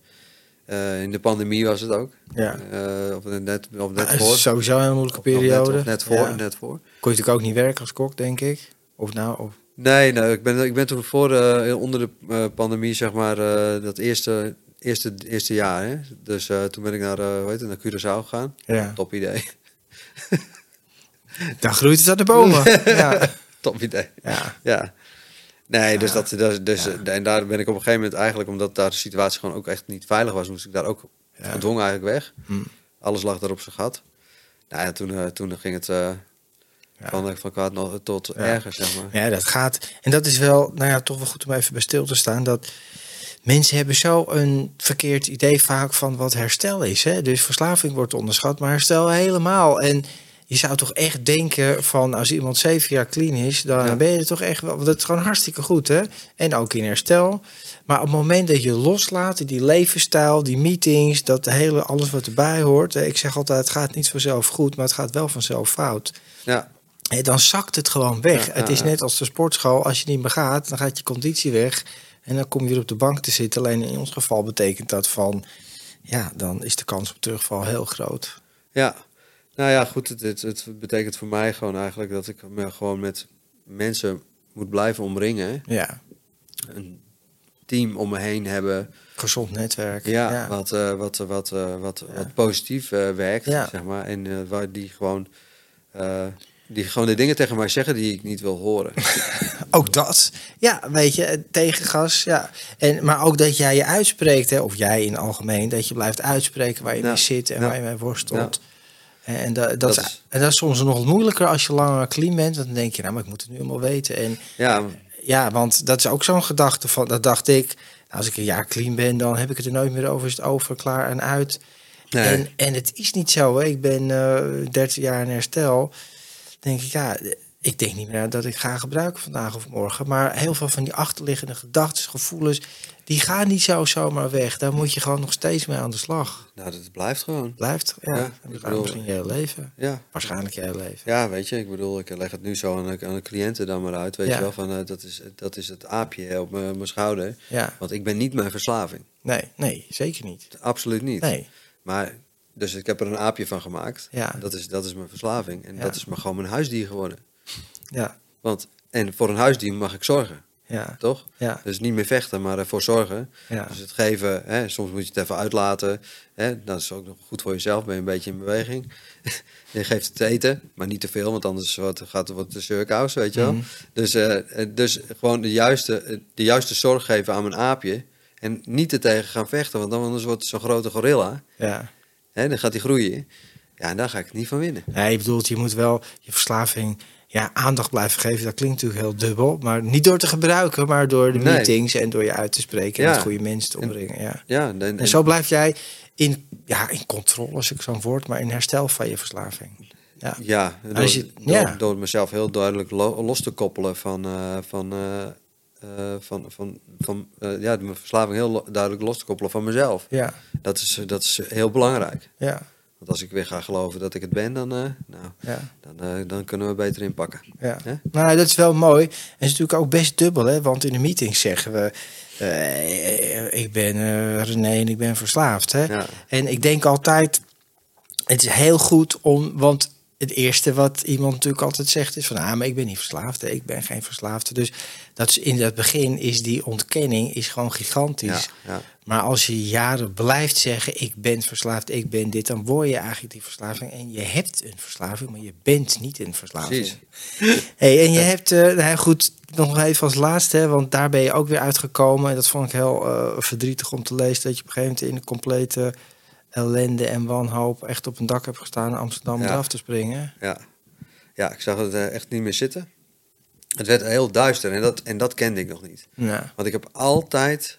Eh, in de pandemie was het ook. Ja. Eh, of net, of net voor. sowieso een moeilijke of net- periode. Of net voor, Ja. net voor. Kon je natuurlijk ook niet werken als kok, denk ik. Of nou, of... Nee, ik, ben, ik ben toen voor, eh, onder de eh, pandemie, zeg maar, eh, dat eerste, eerste, eerste jaar. Hè? Dus eh, toen ben ik naar, eh hoe heet het, naar Curaçao gegaan. Ja. Top idee. Dan groeit het aan de bomen. ja. Top idee. Ja. Ja. Nee, dus dat, dat dus, Ja. en daar ben ik op een gegeven moment eigenlijk, omdat daar de situatie gewoon ook echt niet veilig was, moest ik daar ook gedwongen eigenlijk weg. Hm. Alles lag daar op zijn gat. Nou ja, toen, eh, toen ging het eh, Ja. van, eh, van kwaad nog tot Ja. erger, zeg maar. Ja, dat gaat. En dat is wel, nou ja, toch wel goed om even bij stil te staan. Dat mensen hebben zo een verkeerd idee vaak van wat herstel is. Hè? Dus verslaving wordt onderschat, maar herstel helemaal. En je zou toch echt denken van als iemand zeven jaar clean is, dan Ja. ben je er toch echt wel. Want dat is gewoon hartstikke goed, hè? En ook in herstel. Maar op het moment dat je loslaat, die levensstijl, die meetings, dat hele alles wat erbij hoort. Ik zeg altijd, het gaat niet vanzelf goed, maar het gaat wel vanzelf fout. Ja, dan zakt het gewoon weg. Ja, het is net als de sportschool. Als je niet meer gaat, dan gaat je conditie weg. En dan kom je weer op de bank te zitten. Alleen in ons geval betekent dat van... Ja, dan is de kans op terugval heel groot. Ja, nou ja, goed. Het, het, het betekent voor mij gewoon eigenlijk dat ik me gewoon met mensen moet blijven omringen. Ja, Een team om me heen hebben. gezond netwerk. Ja, ja. wat, eh, wat, wat, eh, wat, Ja. wat positief eh, werkt, zeg maar. En eh, waar die gewoon, eh, die gewoon de dingen tegen mij zeggen die ik niet wil horen. Ook dat. Ja, weet je, tegengas. Ja. En, maar ook dat jij je uitspreekt, hè, of jij in het algemeen, dat je blijft uitspreken waar je Ja. mee zit en Ja. waar je mee worstelt. En, dat, dat, Dat is, is- en dat is soms nog moeilijker als je langer clean bent. Want dan denk je, nou, maar ik moet het nu allemaal weten. En ja, ja, want dat is ook zo'n gedachte van, dat dacht ik, als ik een jaar clean ben, dan heb ik het er nooit meer over, is het over, klaar en uit. Nee. En, en het is niet zo, hè. ik ben eh 30 jaar in herstel, denk ik, ja, ik denk niet meer dat ik ga gebruiken vandaag of morgen, maar heel veel van die achterliggende gedachten, gevoelens, die gaan niet zo zomaar weg. Daar moet je gewoon nog steeds mee aan de slag. Nou, dat blijft gewoon. Blijft, ja, Ja, ik dat bedoel- misschien je hele leven. Ja. Waarschijnlijk je hele leven. Ja, weet je, ik bedoel, ik leg het nu zo aan de, aan de cliënten dan maar uit. Weet Ja. je wel, van eh, dat, is, dat is het aapje op mijn mijn schouder. Ja, Want ik ben niet mijn verslaving. nee, nee, zeker niet. Absoluut niet. Nee, Maar, dus ik heb er een aapje van gemaakt. Ja. Dat, is, dat is mijn verslaving. En Ja. dat is maar gewoon mijn huisdier geworden. ja, Want, en voor een huisdier mag ik zorgen, ja, toch? ja, Dus niet meer vechten, maar ervoor zorgen. ja. Dus het geven, hè, soms moet je het even uitlaten. Hè, dat is ook nog goed voor jezelf, ben je een beetje in beweging. je geeft het te eten, maar niet te veel, want anders wordt, gaat het wat de surkous, weet je wel. Mhm. Dus, eh, eh, dus gewoon de juiste, de juiste zorg geven aan mijn aapje. En niet er tegen gaan vechten, want dan anders wordt het zo'n grote gorilla. ja. Hè, dan gaat hij groeien. Ja, en daar ga ik niet van winnen. Nee, je bedoelt, je moet wel je verslaving ja, aandacht blijven geven. Dat klinkt natuurlijk heel dubbel. Maar niet door te gebruiken, maar door de Nee. meetings en door je uit te spreken. En Ja. met goede mensen te omringen. Ja. Ja, en, en- En zo blijf jij in, ja, in controle, als ik zo'n woord, maar in herstel van je verslaving. Ja, Ja, door, je- door, ja. door mezelf heel duidelijk lo- los te koppelen van, eh, van, eh, van, van, van eh, ja, mijn verslaving heel duidelijk los te koppelen van mezelf. ja, Dat is, dat is heel belangrijk. ja, Want als ik weer ga geloven dat ik het ben, dan, eh, nou, ja. dan, eh, dan kunnen we beter inpakken. Ja. Nou, dat is wel mooi. En het is natuurlijk ook best dubbel, hè? Want in de meetings zeggen we... eh, ik ben eh, René en ik ben verslaafd, hè? Ja. En ik denk altijd... Het is heel goed om... Want het eerste wat iemand natuurlijk altijd zegt is van... Ah, maar ik ben niet verslaafd, ik ben geen verslaafde. Dus dat is in het begin is die ontkenning is gewoon gigantisch. Ja, ja. Maar als je jaren blijft zeggen, ik ben verslaafd, ik ben dit, dan word je eigenlijk die verslaving. En je hebt een verslaving, maar je bent niet een verslaving. Precies. Hey, en je hebt, nou goed, nog even als laatste, hè, want daar ben je ook weer uitgekomen. En dat vond ik heel eh, verdrietig om te lezen, dat je op een gegeven moment in de complete ellende en wanhoop echt op een dak hebt gestaan in Amsterdam Ja. eraf te springen. Ja. ja, ik zag het eh, echt niet meer zitten. Het werd heel duister en dat, en dat kende ik nog niet. Ja, Want ik heb altijd,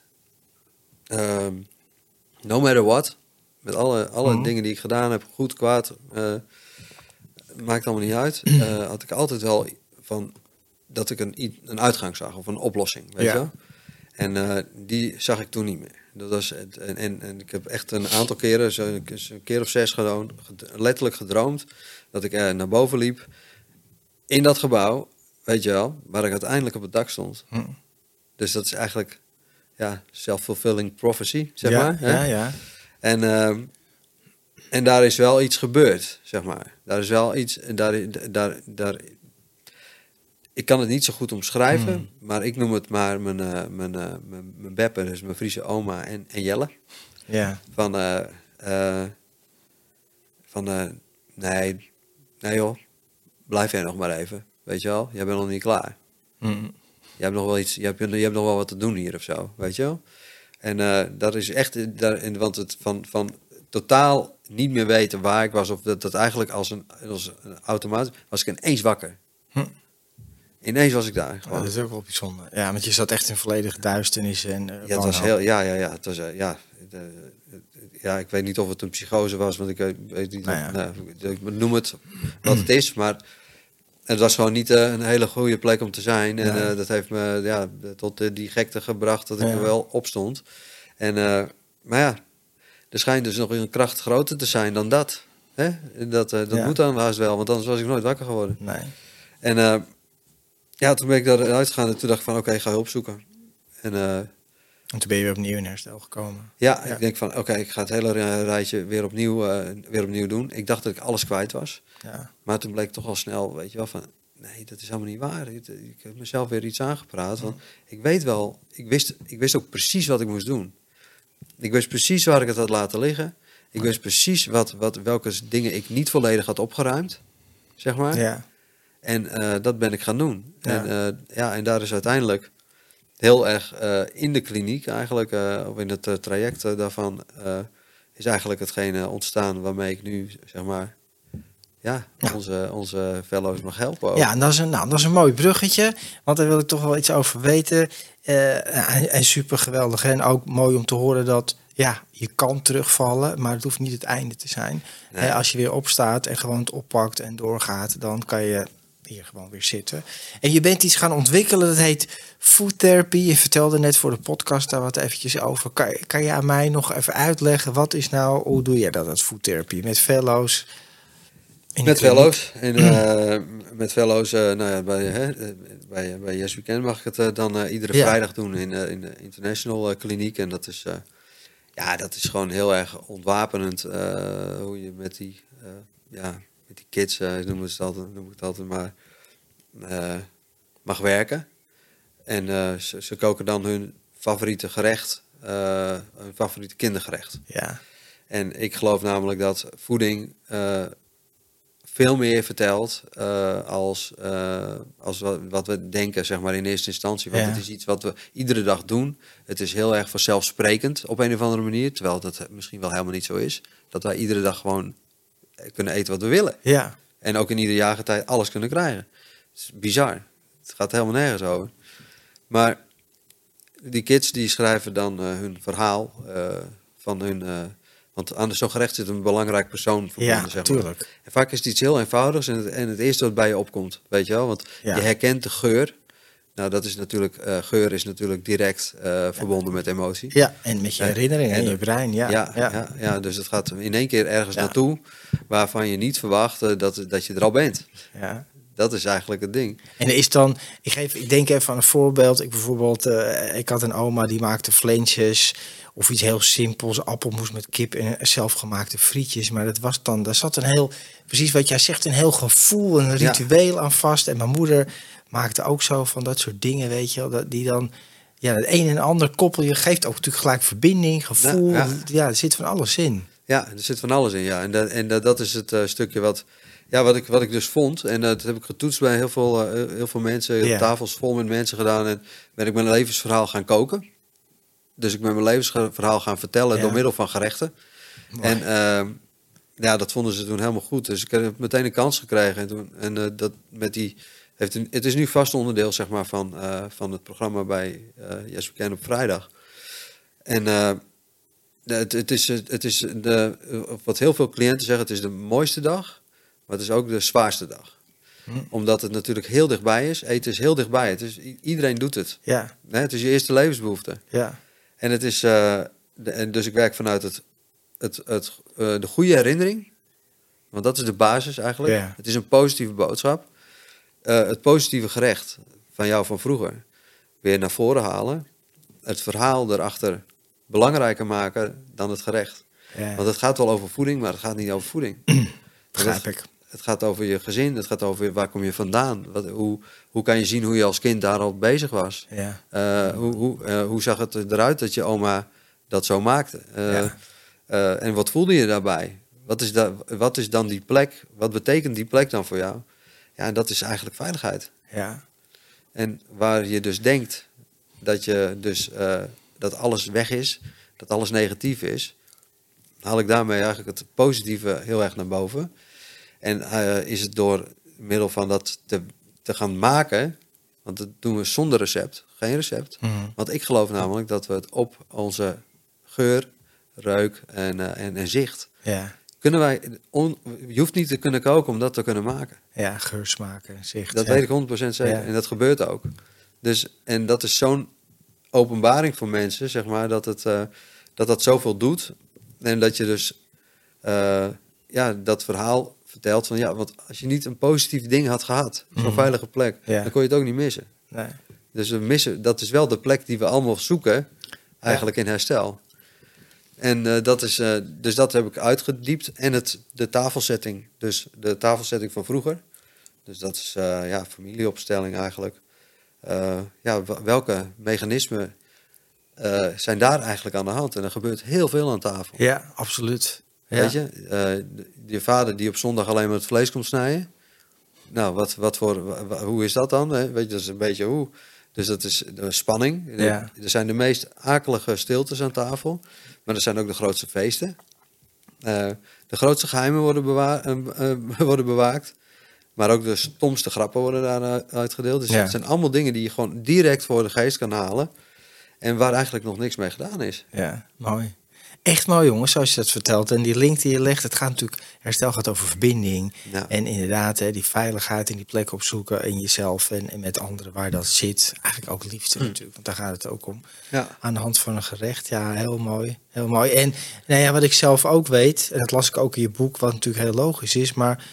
ehm, no matter what, met alle, alle Mhm. dingen die ik gedaan heb, goed, kwaad, eh, maakt allemaal niet uit, eh, had ik altijd wel van dat ik een, een uitgang zag of een oplossing, weet Ja. je? En die zag ik toen niet meer. Dat was en, en, en ik heb echt een aantal keren, zo een, keer of zes ged- letterlijk gedroomd, dat ik eh, naar boven liep in dat gebouw, weet je wel, waar ik uiteindelijk op het dak stond. Hm. Dus dat is eigenlijk ja, self-fulfilling prophecy, zeg ja, maar. hè? ja, ja. En, ehm, en daar is wel iets gebeurd, zeg maar. Daar is wel iets, daar, daar, daar, ik kan het niet zo goed omschrijven, Hmm. maar ik noem het maar mijn, eh, mijn, eh, mijn, mijn beppe, dus mijn Friese oma en, en Jelle. ja. Van, eh, van nee, nee joh, blijf jij nog maar even, weet je wel, jij bent nog niet klaar. Hm. Je hebt nog wel iets, je hebt, je hebt nog wel wat te doen hier of zo, weet je wel? En dat is echt, daar, want het van, van totaal niet meer weten waar ik was, of dat, dat eigenlijk als een, als een automaat, was ik ineens wakker. Hm. Ineens was ik daar. Ja, Gewoon. dat is ook wel bijzonder. Ja, want je zat echt in volledige duisternis en eh, ja, het was heel, ja, ja, ja, het was, eh, ja, de- ja, ik weet niet of het een psychose was, want ik weet, niet, Nou ja. nou, ik noem het wat het is, maar het was gewoon niet eh, een hele goede plek om te zijn. En eh, dat heeft me ja, tot eh, die gekte gebracht dat ik er wel opstond. En, eh, maar ja, er schijnt dus nog een kracht groter te zijn dan dat. Hè? Dat, eh, dat moet dan haast wel, want anders was ik nooit wakker geworden. Nee. En eh, ja, toen ben ik daaruit gegaan en toen dacht ik van oké, ik ga hulp zoeken. En eh, En toen ben je weer opnieuw in herstel gekomen. ja, Ja. ik denk van oké, ik ga het hele ri- rijtje weer opnieuw, eh, weer opnieuw doen. Ik dacht dat ik alles kwijt was. Ja. Maar toen bleek toch al snel, weet je wel, van nee, dat is helemaal niet waar. Ik, ik heb mezelf weer iets aangepraat. Want ik weet wel, ik wist, ik wist ook precies wat ik moest doen. Ik wist precies waar ik het had laten liggen. Ik wist precies wat, wat, welke dingen ik niet volledig had opgeruimd, zeg maar. ja. En eh, dat ben ik gaan doen. Ja. En, eh, ja, en daar is uiteindelijk heel erg eh, in de kliniek eigenlijk, of in het traject daarvan, is eigenlijk hetgene ontstaan waarmee ik nu, zeg maar, ja, onze, onze fellows mag helpen. Ook. Ja, en dat is, een, nou, dat is een mooi bruggetje. Want daar wil ik toch wel iets over weten. En, en super geweldig. En ook mooi om te horen dat ja, je kan terugvallen, maar het hoeft niet het einde te zijn. Nee. Als je weer opstaat en gewoon het oppakt en doorgaat, dan kan je hier gewoon weer zitten. En je bent iets gaan ontwikkelen, dat heet food therapy. Je vertelde net voor de podcast daar wat eventjes over. Kan, kan je aan mij nog even uitleggen, wat is nou, hoe doe jij dat, dat food therapy? Met fellows? Met fellows. En, eh, met fellows, eh, nou ja, bij, hè, eh, bij, bij Yes Weekend mag ik het dan iedere Ja. vrijdag doen in, in de International Kliniek. En dat is, ja, dat is gewoon heel erg ontwapenend hoe je met die, ja, met die kids, eh noem, het altijd, noem ik het altijd maar, eh, mag werken. En eh, ze, ze koken dan hun favoriete gerecht, hun favoriete kindergerecht. Ja, En ik geloof namelijk dat voeding veel meer vertelt eh, als, als wat, wat we denken, zeg maar in eerste instantie. Want Ja. het is iets wat we iedere dag doen. Het is heel erg vanzelfsprekend op een of andere manier. Terwijl dat misschien wel helemaal niet zo is. Dat wij iedere dag gewoon kunnen eten wat we willen. ja, En ook in ieder jaargetijd alles kunnen krijgen. Het is bizar. Het gaat helemaal nergens over. Maar die kids die schrijven dan eh, hun verhaal eh, van hun... eh, want aan zo'n gerecht zit een belangrijk persoon verbonden, ja, zeg maar. En vaak is het iets heel eenvoudigs en het, en het eerste wat bij je opkomt, weet je wel? Want Ja. je herkent de geur. Nou, dat is natuurlijk... eh, geur is natuurlijk direct eh, verbonden met emotie. Ja, en met je En- herinneringen en en- je brein, ja. Ja, ja. Ja, dus het gaat in één keer ergens Ja. naartoe waarvan je niet verwacht dat, dat je er al bent. ja. Dat is eigenlijk het ding. En er is dan, ik, geef, ik denk even aan een voorbeeld. Ik bijvoorbeeld, eh, ik had een oma die maakte flensjes of iets heel simpels, appelmoes met kip en zelfgemaakte frietjes. Maar dat was dan, daar zat een heel, precies wat jij zegt, een heel gevoel, een Ja. ritueel aan vast. En mijn moeder maakte ook zo van dat soort dingen, weet je wel, dat die dan, ja, het een en ander koppel je, geeft ook natuurlijk gelijk verbinding, gevoel. Ja, Ja, ja. er zit van alles in. Ja, er zit van alles in. Ja. En, dat, en dat, dat is het eh, stukje wat, ja, wat, ik, wat ik dus vond. En dat heb ik getoetst bij heel veel, eh, heel veel mensen. Tafels vol met mensen gedaan. En ben ik mijn levensverhaal gaan koken. Dus ik ben mijn levensverhaal gaan vertellen Ja. door middel van gerechten. Mooi. En ehm, ja, dat vonden ze toen helemaal goed. Dus ik heb meteen een kans gekregen. En, toen, en eh, dat met die, heeft een, het is nu vast onderdeel zeg maar, van, eh, van het programma bij Yes We Can op vrijdag. En het, het is, het is de, wat heel veel cliënten zeggen, het is de mooiste dag, maar het is ook de zwaarste dag. Hm. Omdat het natuurlijk heel dichtbij is. Eten is heel dichtbij. Het is, iedereen doet het. Ja, Hè, Het is je eerste levensbehoefte. ja, En het is, eh, de, en dus ik werk vanuit het, het, het, eh, de goede herinnering. Want dat is de basis eigenlijk. Ja. Het is een positieve boodschap. Eh, het positieve gerecht van jou van vroeger weer naar voren halen. Het verhaal erachter belangrijker maken dan het gerecht. ja. Want het gaat wel over voeding, maar het gaat niet over voeding. begrijp ik. Het gaat over je gezin, het gaat over waar kom je vandaan. Wat, hoe, hoe kan je zien hoe je als kind daar al bezig was? Ja, Eh, hoe, hoe, eh, hoe zag het eruit dat je oma dat zo maakte? Eh, Ja. en wat voelde je daarbij? Wat is, da wat is dan die plek? Wat betekent die plek dan voor jou? Ja, en dat is eigenlijk veiligheid. ja, En waar je dus denkt dat, je dus, dat alles weg is, dat alles negatief is, haal ik daarmee eigenlijk het positieve heel erg naar boven. En eh, is het door middel van dat te, te gaan maken, want dat doen we zonder recept, geen recept. Mhm. Want ik geloof namelijk dat we het op onze geur, reuk en, eh, en, en zicht ja, kunnen wij. On, je hoeft niet te kunnen koken om dat te kunnen maken. ja, geursmaken, zicht. Dat ja. weet ik 100% zeker. Ja. En dat gebeurt ook. Dus, en dat is zo'n openbaring voor mensen, zeg maar, dat het, eh, dat, dat zoveel doet. En dat je dus ja, dat verhaal vertelt van ja, want als je niet een positief ding had gehad, zo'n Mhm. veilige plek, Ja. dan kon je het ook niet missen. Nee. Dus we missen, dat is wel de plek die we allemaal zoeken, eigenlijk in herstel. En eh, dat is, eh, dus dat heb ik uitgediept. En het, de tafelsetting, dus de tafelsetting van vroeger. Dus dat is eh, ja, familieopstelling eigenlijk. Ja, welke mechanismen zijn daar eigenlijk aan de hand? En er gebeurt heel veel aan tafel. Ja, absoluut. Ja. Weet je, eh, je vader die op zondag alleen maar het vlees komt snijden. Nou, wat, wat voor, wa- hoe is dat dan? Hè? Weet je, dat is een beetje hoe. Dus dat is de spanning. Ja. Er zijn de meest akelige stiltes aan tafel. Maar er zijn ook de grootste feesten. Eh, de grootste geheimen worden, bewa eh, worden bewaakt. Maar ook de stomste grappen worden daar eh, uitgedeeld. Dus Ja. het zijn allemaal dingen die je gewoon direct voor de geest kan halen. En waar eigenlijk nog niks mee gedaan is. Ja, mooi. Echt mooi, jongens, zoals je dat vertelt. En die link die je legt, het gaat natuurlijk, herstel gaat over verbinding. Ja. En inderdaad, hè, die veiligheid en die plek opzoeken in jezelf en, en met anderen waar dat zit. Eigenlijk ook liefde natuurlijk, want daar gaat het ook om. Ja. Aan de hand van een gerecht, ja, heel mooi. Heel mooi. En nou ja, wat ik zelf ook weet, en dat las ik ook in je boek, wat natuurlijk heel logisch is, maar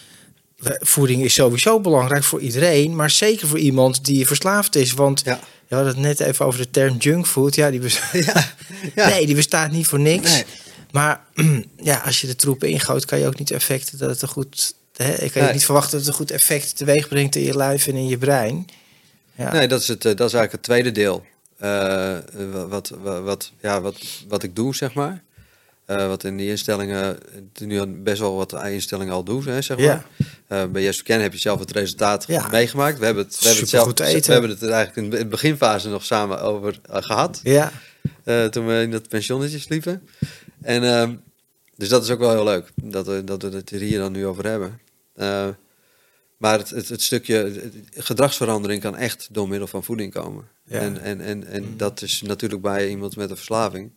voeding is sowieso belangrijk voor iedereen, maar zeker voor iemand die verslaafd is. Want Ja. je had het net even over de term junkfood. Ja, die bestaat, Ja. Nee, die bestaat niet voor niks. Nee. Maar ja, als je de troep ingooit, kan je ook niet effecten dat het een goed. Hè, ik kan je Nee. niet verwachten dat het een goed effect teweeg brengt in je lijf en in je brein. Ja. Nee, dat is, het, eh, dat is eigenlijk het tweede deel. Eh, wat, wat, wat, ja, wat, wat ik doe, zeg maar. Eh, wat in die instellingen, nu best wel wat instellingen al doen, hè, zeg maar. Ja. Eh, bij Yes Ken heb je zelf het resultaat Ja. meegemaakt. We hebben het, we hebben het zelf, eten. we hebben het er eigenlijk in de beginfase nog samen over eh, gehad. Ja, toen we in dat pensionnetje sliepen. En, ehm, dus dat is ook wel heel leuk, dat we, dat we het er hier dan nu over hebben. Maar het, het, het stukje het- gedragsverandering kan echt door middel van voeding komen. Ja. Mm. En, en, en, en dat is natuurlijk bij iemand met een verslaving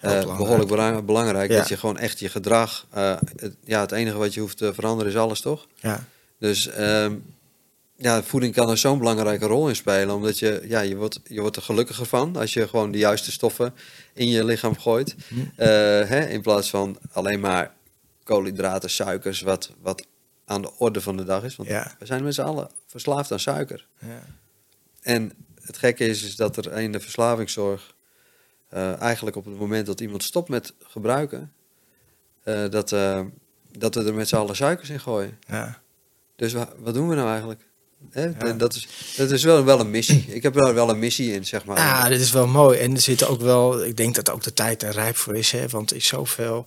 belangrijk. behoorlijk bela- belangrijk. Dat je gewoon echt je gedrag... eh, het, ja, het enige wat je hoeft te veranderen is alles, toch? ja, Dus ehm, ja, voeding kan er zo'n belangrijke rol in spelen. Omdat je, ja, je, wordt, je wordt er gelukkiger van als je gewoon de juiste stoffen in je lichaam gooit. Hm. Eh, hè, in plaats van alleen maar koolhydraten, suikers, wat, wat aan de orde van de dag is. Want Ja. we zijn met z'n allen verslaafd aan suiker. ja. En het gekke is, is dat er in de verslavingszorg eh, eigenlijk op het moment dat iemand stopt met gebruiken, eh, dat, eh, dat we er met z'n allen suikers in gooien. ja. Dus wa- wat doen we nou eigenlijk? Hè? Ja. Dat, is, dat is wel, wel een missie. Ik heb er wel een missie in, zeg maar. Ja, dit is wel mooi. En er zit ook wel, ik denk dat ook de tijd er rijp voor is. Hè? Want er is zoveel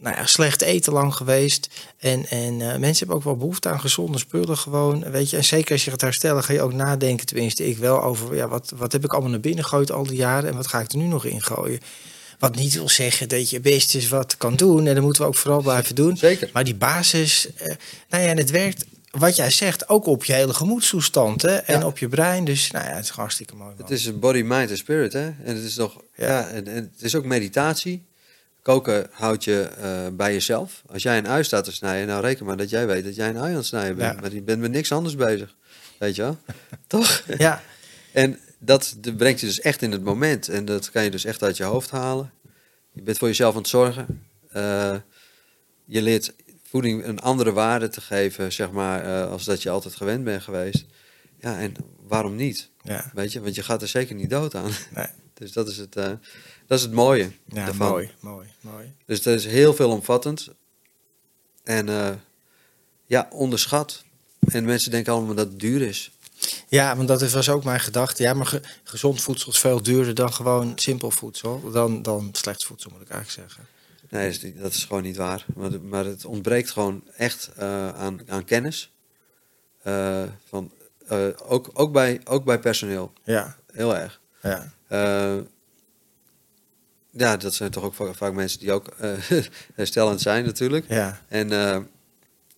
nou ja, slecht eten lang geweest. En, en eh, mensen hebben ook wel behoefte aan gezonde spullen gewoon. Weet je? En zeker als je gaat herstellen, ga je ook nadenken, tenminste ik wel, over ja, wat, wat heb ik allemaal naar binnen gegooid al die jaren en wat ga ik er nu nog in gooien. Wat niet wil zeggen dat je best is wat kan doen. En dat moeten we ook vooral blijven doen. Zeker. Maar die basis, eh, nou ja, en het werkt, wat jij zegt, ook op je hele gemoedstoestand hè? en Ja. op je brein. Dus nou ja, het is gewoon hartstikke mooi. man. Het is een body, mind en spirit, hè? En het is nog, Ja. ja, en, en het is ook meditatie. Koken houdt je eh, bij jezelf. Als jij een ui staat te snijden, nou reken maar dat jij weet dat jij een ui aan het snijden bent. Ja. Maar je bent met niks anders bezig. Weet je wel? Toch? Ja, En dat brengt je dus echt in het moment. En dat kan je dus echt uit je hoofd halen. Je bent voor jezelf aan het zorgen. Eh, je leert voeding een andere waarde te geven, zeg maar, eh, als dat je altijd gewend bent geweest. Ja, en waarom niet? ja, Weet je, want je gaat er zeker niet dood aan. nee. Dus dat is het, dat is het mooie ja mooi, mooi, mooi. Dus dat is heel veelomvattend. En eh, ja, onderschat. En mensen denken allemaal dat het duur is. Ja, want dat was ook mijn gedachte. Ja, maar ge- gezond voedsel is veel duurder dan gewoon simpel voedsel. Dan, dan slecht voedsel, moet ik eigenlijk zeggen. Nee, dat is, niet- dat is gewoon niet waar. Maar, maar het ontbreekt gewoon echt eh, aan, aan kennis. Eh, van, ook, ook, bij, ook bij personeel. Ja, Heel erg. ja, ja, dat zijn toch ook va- vaak mensen die ook eh, herstellend zijn natuurlijk. ja, En, eh,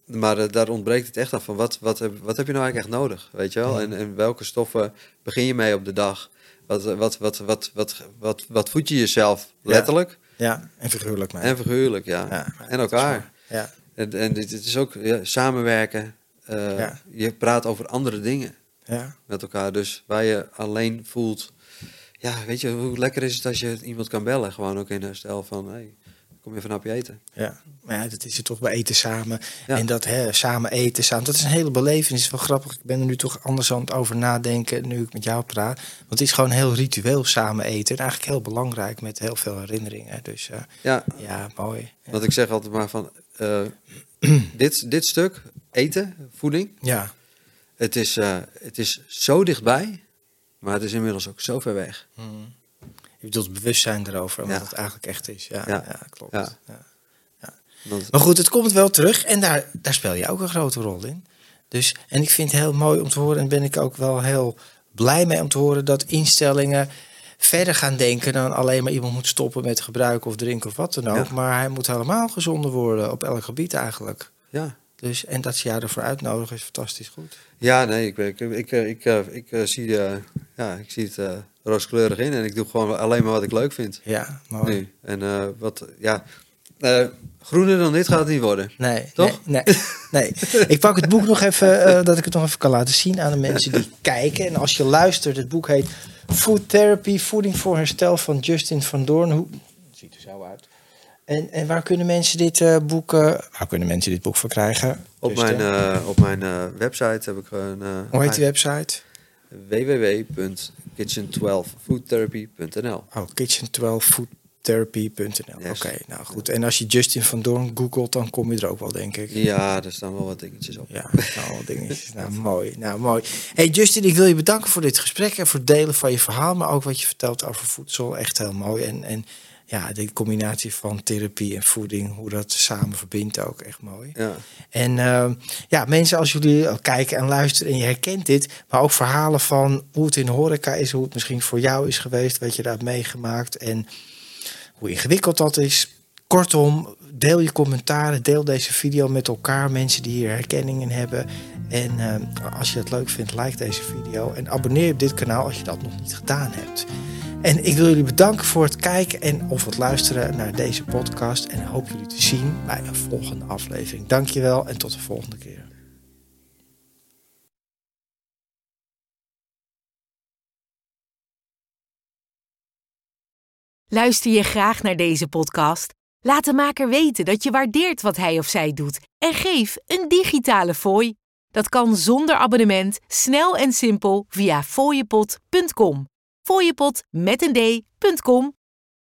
maar eh, daar ontbreekt het echt aan van wat, wat, heb, wat heb je nou eigenlijk echt nodig, weet je wel? Ja. En, en welke stoffen begin je mee op de dag? Wat, wat, wat, wat, wat, wat, wat voed je jezelf letterlijk ja. En figuurlijk, maar. en figuurlijk, ja. Ja, en elkaar. Ja, En, en dit, dit is ook samenwerken. Je praat over andere dingen ja, met elkaar. Dus waar je alleen voelt... Ja, weet je, hoe lekker is het als je iemand kan bellen? Gewoon ook in herstel van... Hey, kom je even een hapje eten? ja. Maar ja, dat is het toch bij eten samen. Ja. En dat hè, samen eten, samen. Dat is een hele belevenis. Wel grappig. Ik ben er nu toch anders aan het over nadenken nu ik met jou praat. Want het is gewoon heel ritueel samen eten. En eigenlijk heel belangrijk met heel veel herinneringen. Dus eh, Ja, ja, mooi. Ja. Want ik zeg altijd maar van, eh, dit, dit stuk, eten, voeding, ja. het is, eh, het is zo dichtbij, maar het is inmiddels ook zo ver weg. Mm. Je bedoelt het bewustzijn erover, wat Ja. het eigenlijk echt is. Ja, ja. Ja. klopt. Ja. Want, Maar goed, het komt wel terug en daar, daar speel je ook een grote rol in. Dus, en ik vind het heel mooi om te horen en ben ik ook wel heel blij mee om te horen dat instellingen verder gaan denken dan alleen maar iemand moet stoppen met gebruiken of drinken of wat dan ook. Maar hij moet helemaal gezonder worden op elk gebied eigenlijk. Ja. Dus, en dat ze jou ervoor uitnodigen is fantastisch goed. Ja, nee, ik, ik, ik, ik, ik, eh, ik, eh, zie, eh, ja, ik zie het eh, rooskleurig in en ik doe gewoon alleen maar wat ik leuk vind. Ja, mooi. Nu. En eh, wat, ja, eh, groener dan dit gaat het niet worden. Nee, Toch? Nee, nee, nee. Ik pak het boek nog even, eh, dat ik het nog even kan laten zien aan de mensen die kijken. En als je luistert, het boek heet Food Therapy, Voeding voor Herstel van Justin van Doorn. Hoe, ziet er zo uit. En, en waar kunnen mensen dit eh, boek, eh, waar kunnen mensen dit boek voor krijgen? Op Justin? mijn, eh, op mijn eh, website heb ik een... eh, Hoe heet die website? www.kitchen12foodtherapy.nl Oh, kitchen12foodtherapy.nl. Yes. Oké, nou goed. En als je Justin van Doorn googelt, dan kom je er ook wel, denk ik. Ja, daar staan wel wat dingetjes op. Ja, nou, wat dingetjes. Nou, mooi. Nou, mooi. Hey Justin, ik wil je bedanken voor dit gesprek en voor het delen van je verhaal, maar ook wat je vertelt over voedsel. Echt heel mooi. En, en ja, de combinatie van therapie en voeding, hoe dat samen verbindt ook echt mooi. Ja. En eh, ja, mensen, als jullie kijken en luisteren en je herkent dit, maar ook verhalen van hoe het in de horeca is, hoe het misschien voor jou is geweest, wat je daar hebt meegemaakt en hoe ingewikkeld dat is. Kortom, deel je commentaren, deel deze video met elkaar, mensen die hier herkenning in hebben. En eh, als je het leuk vindt, like deze video en abonneer op dit kanaal als je dat nog niet gedaan hebt. En ik wil jullie bedanken voor het kijken en of het luisteren naar deze podcast. En hoop jullie te zien bij een volgende aflevering. Dankjewel en tot de volgende keer. Luister je graag naar deze podcast? Laat de maker weten dat je waardeert wat hij of zij doet en geef een digitale fooi. Dat kan zonder abonnement, snel en simpel via fooiepot.com. Fooiepot met een d.com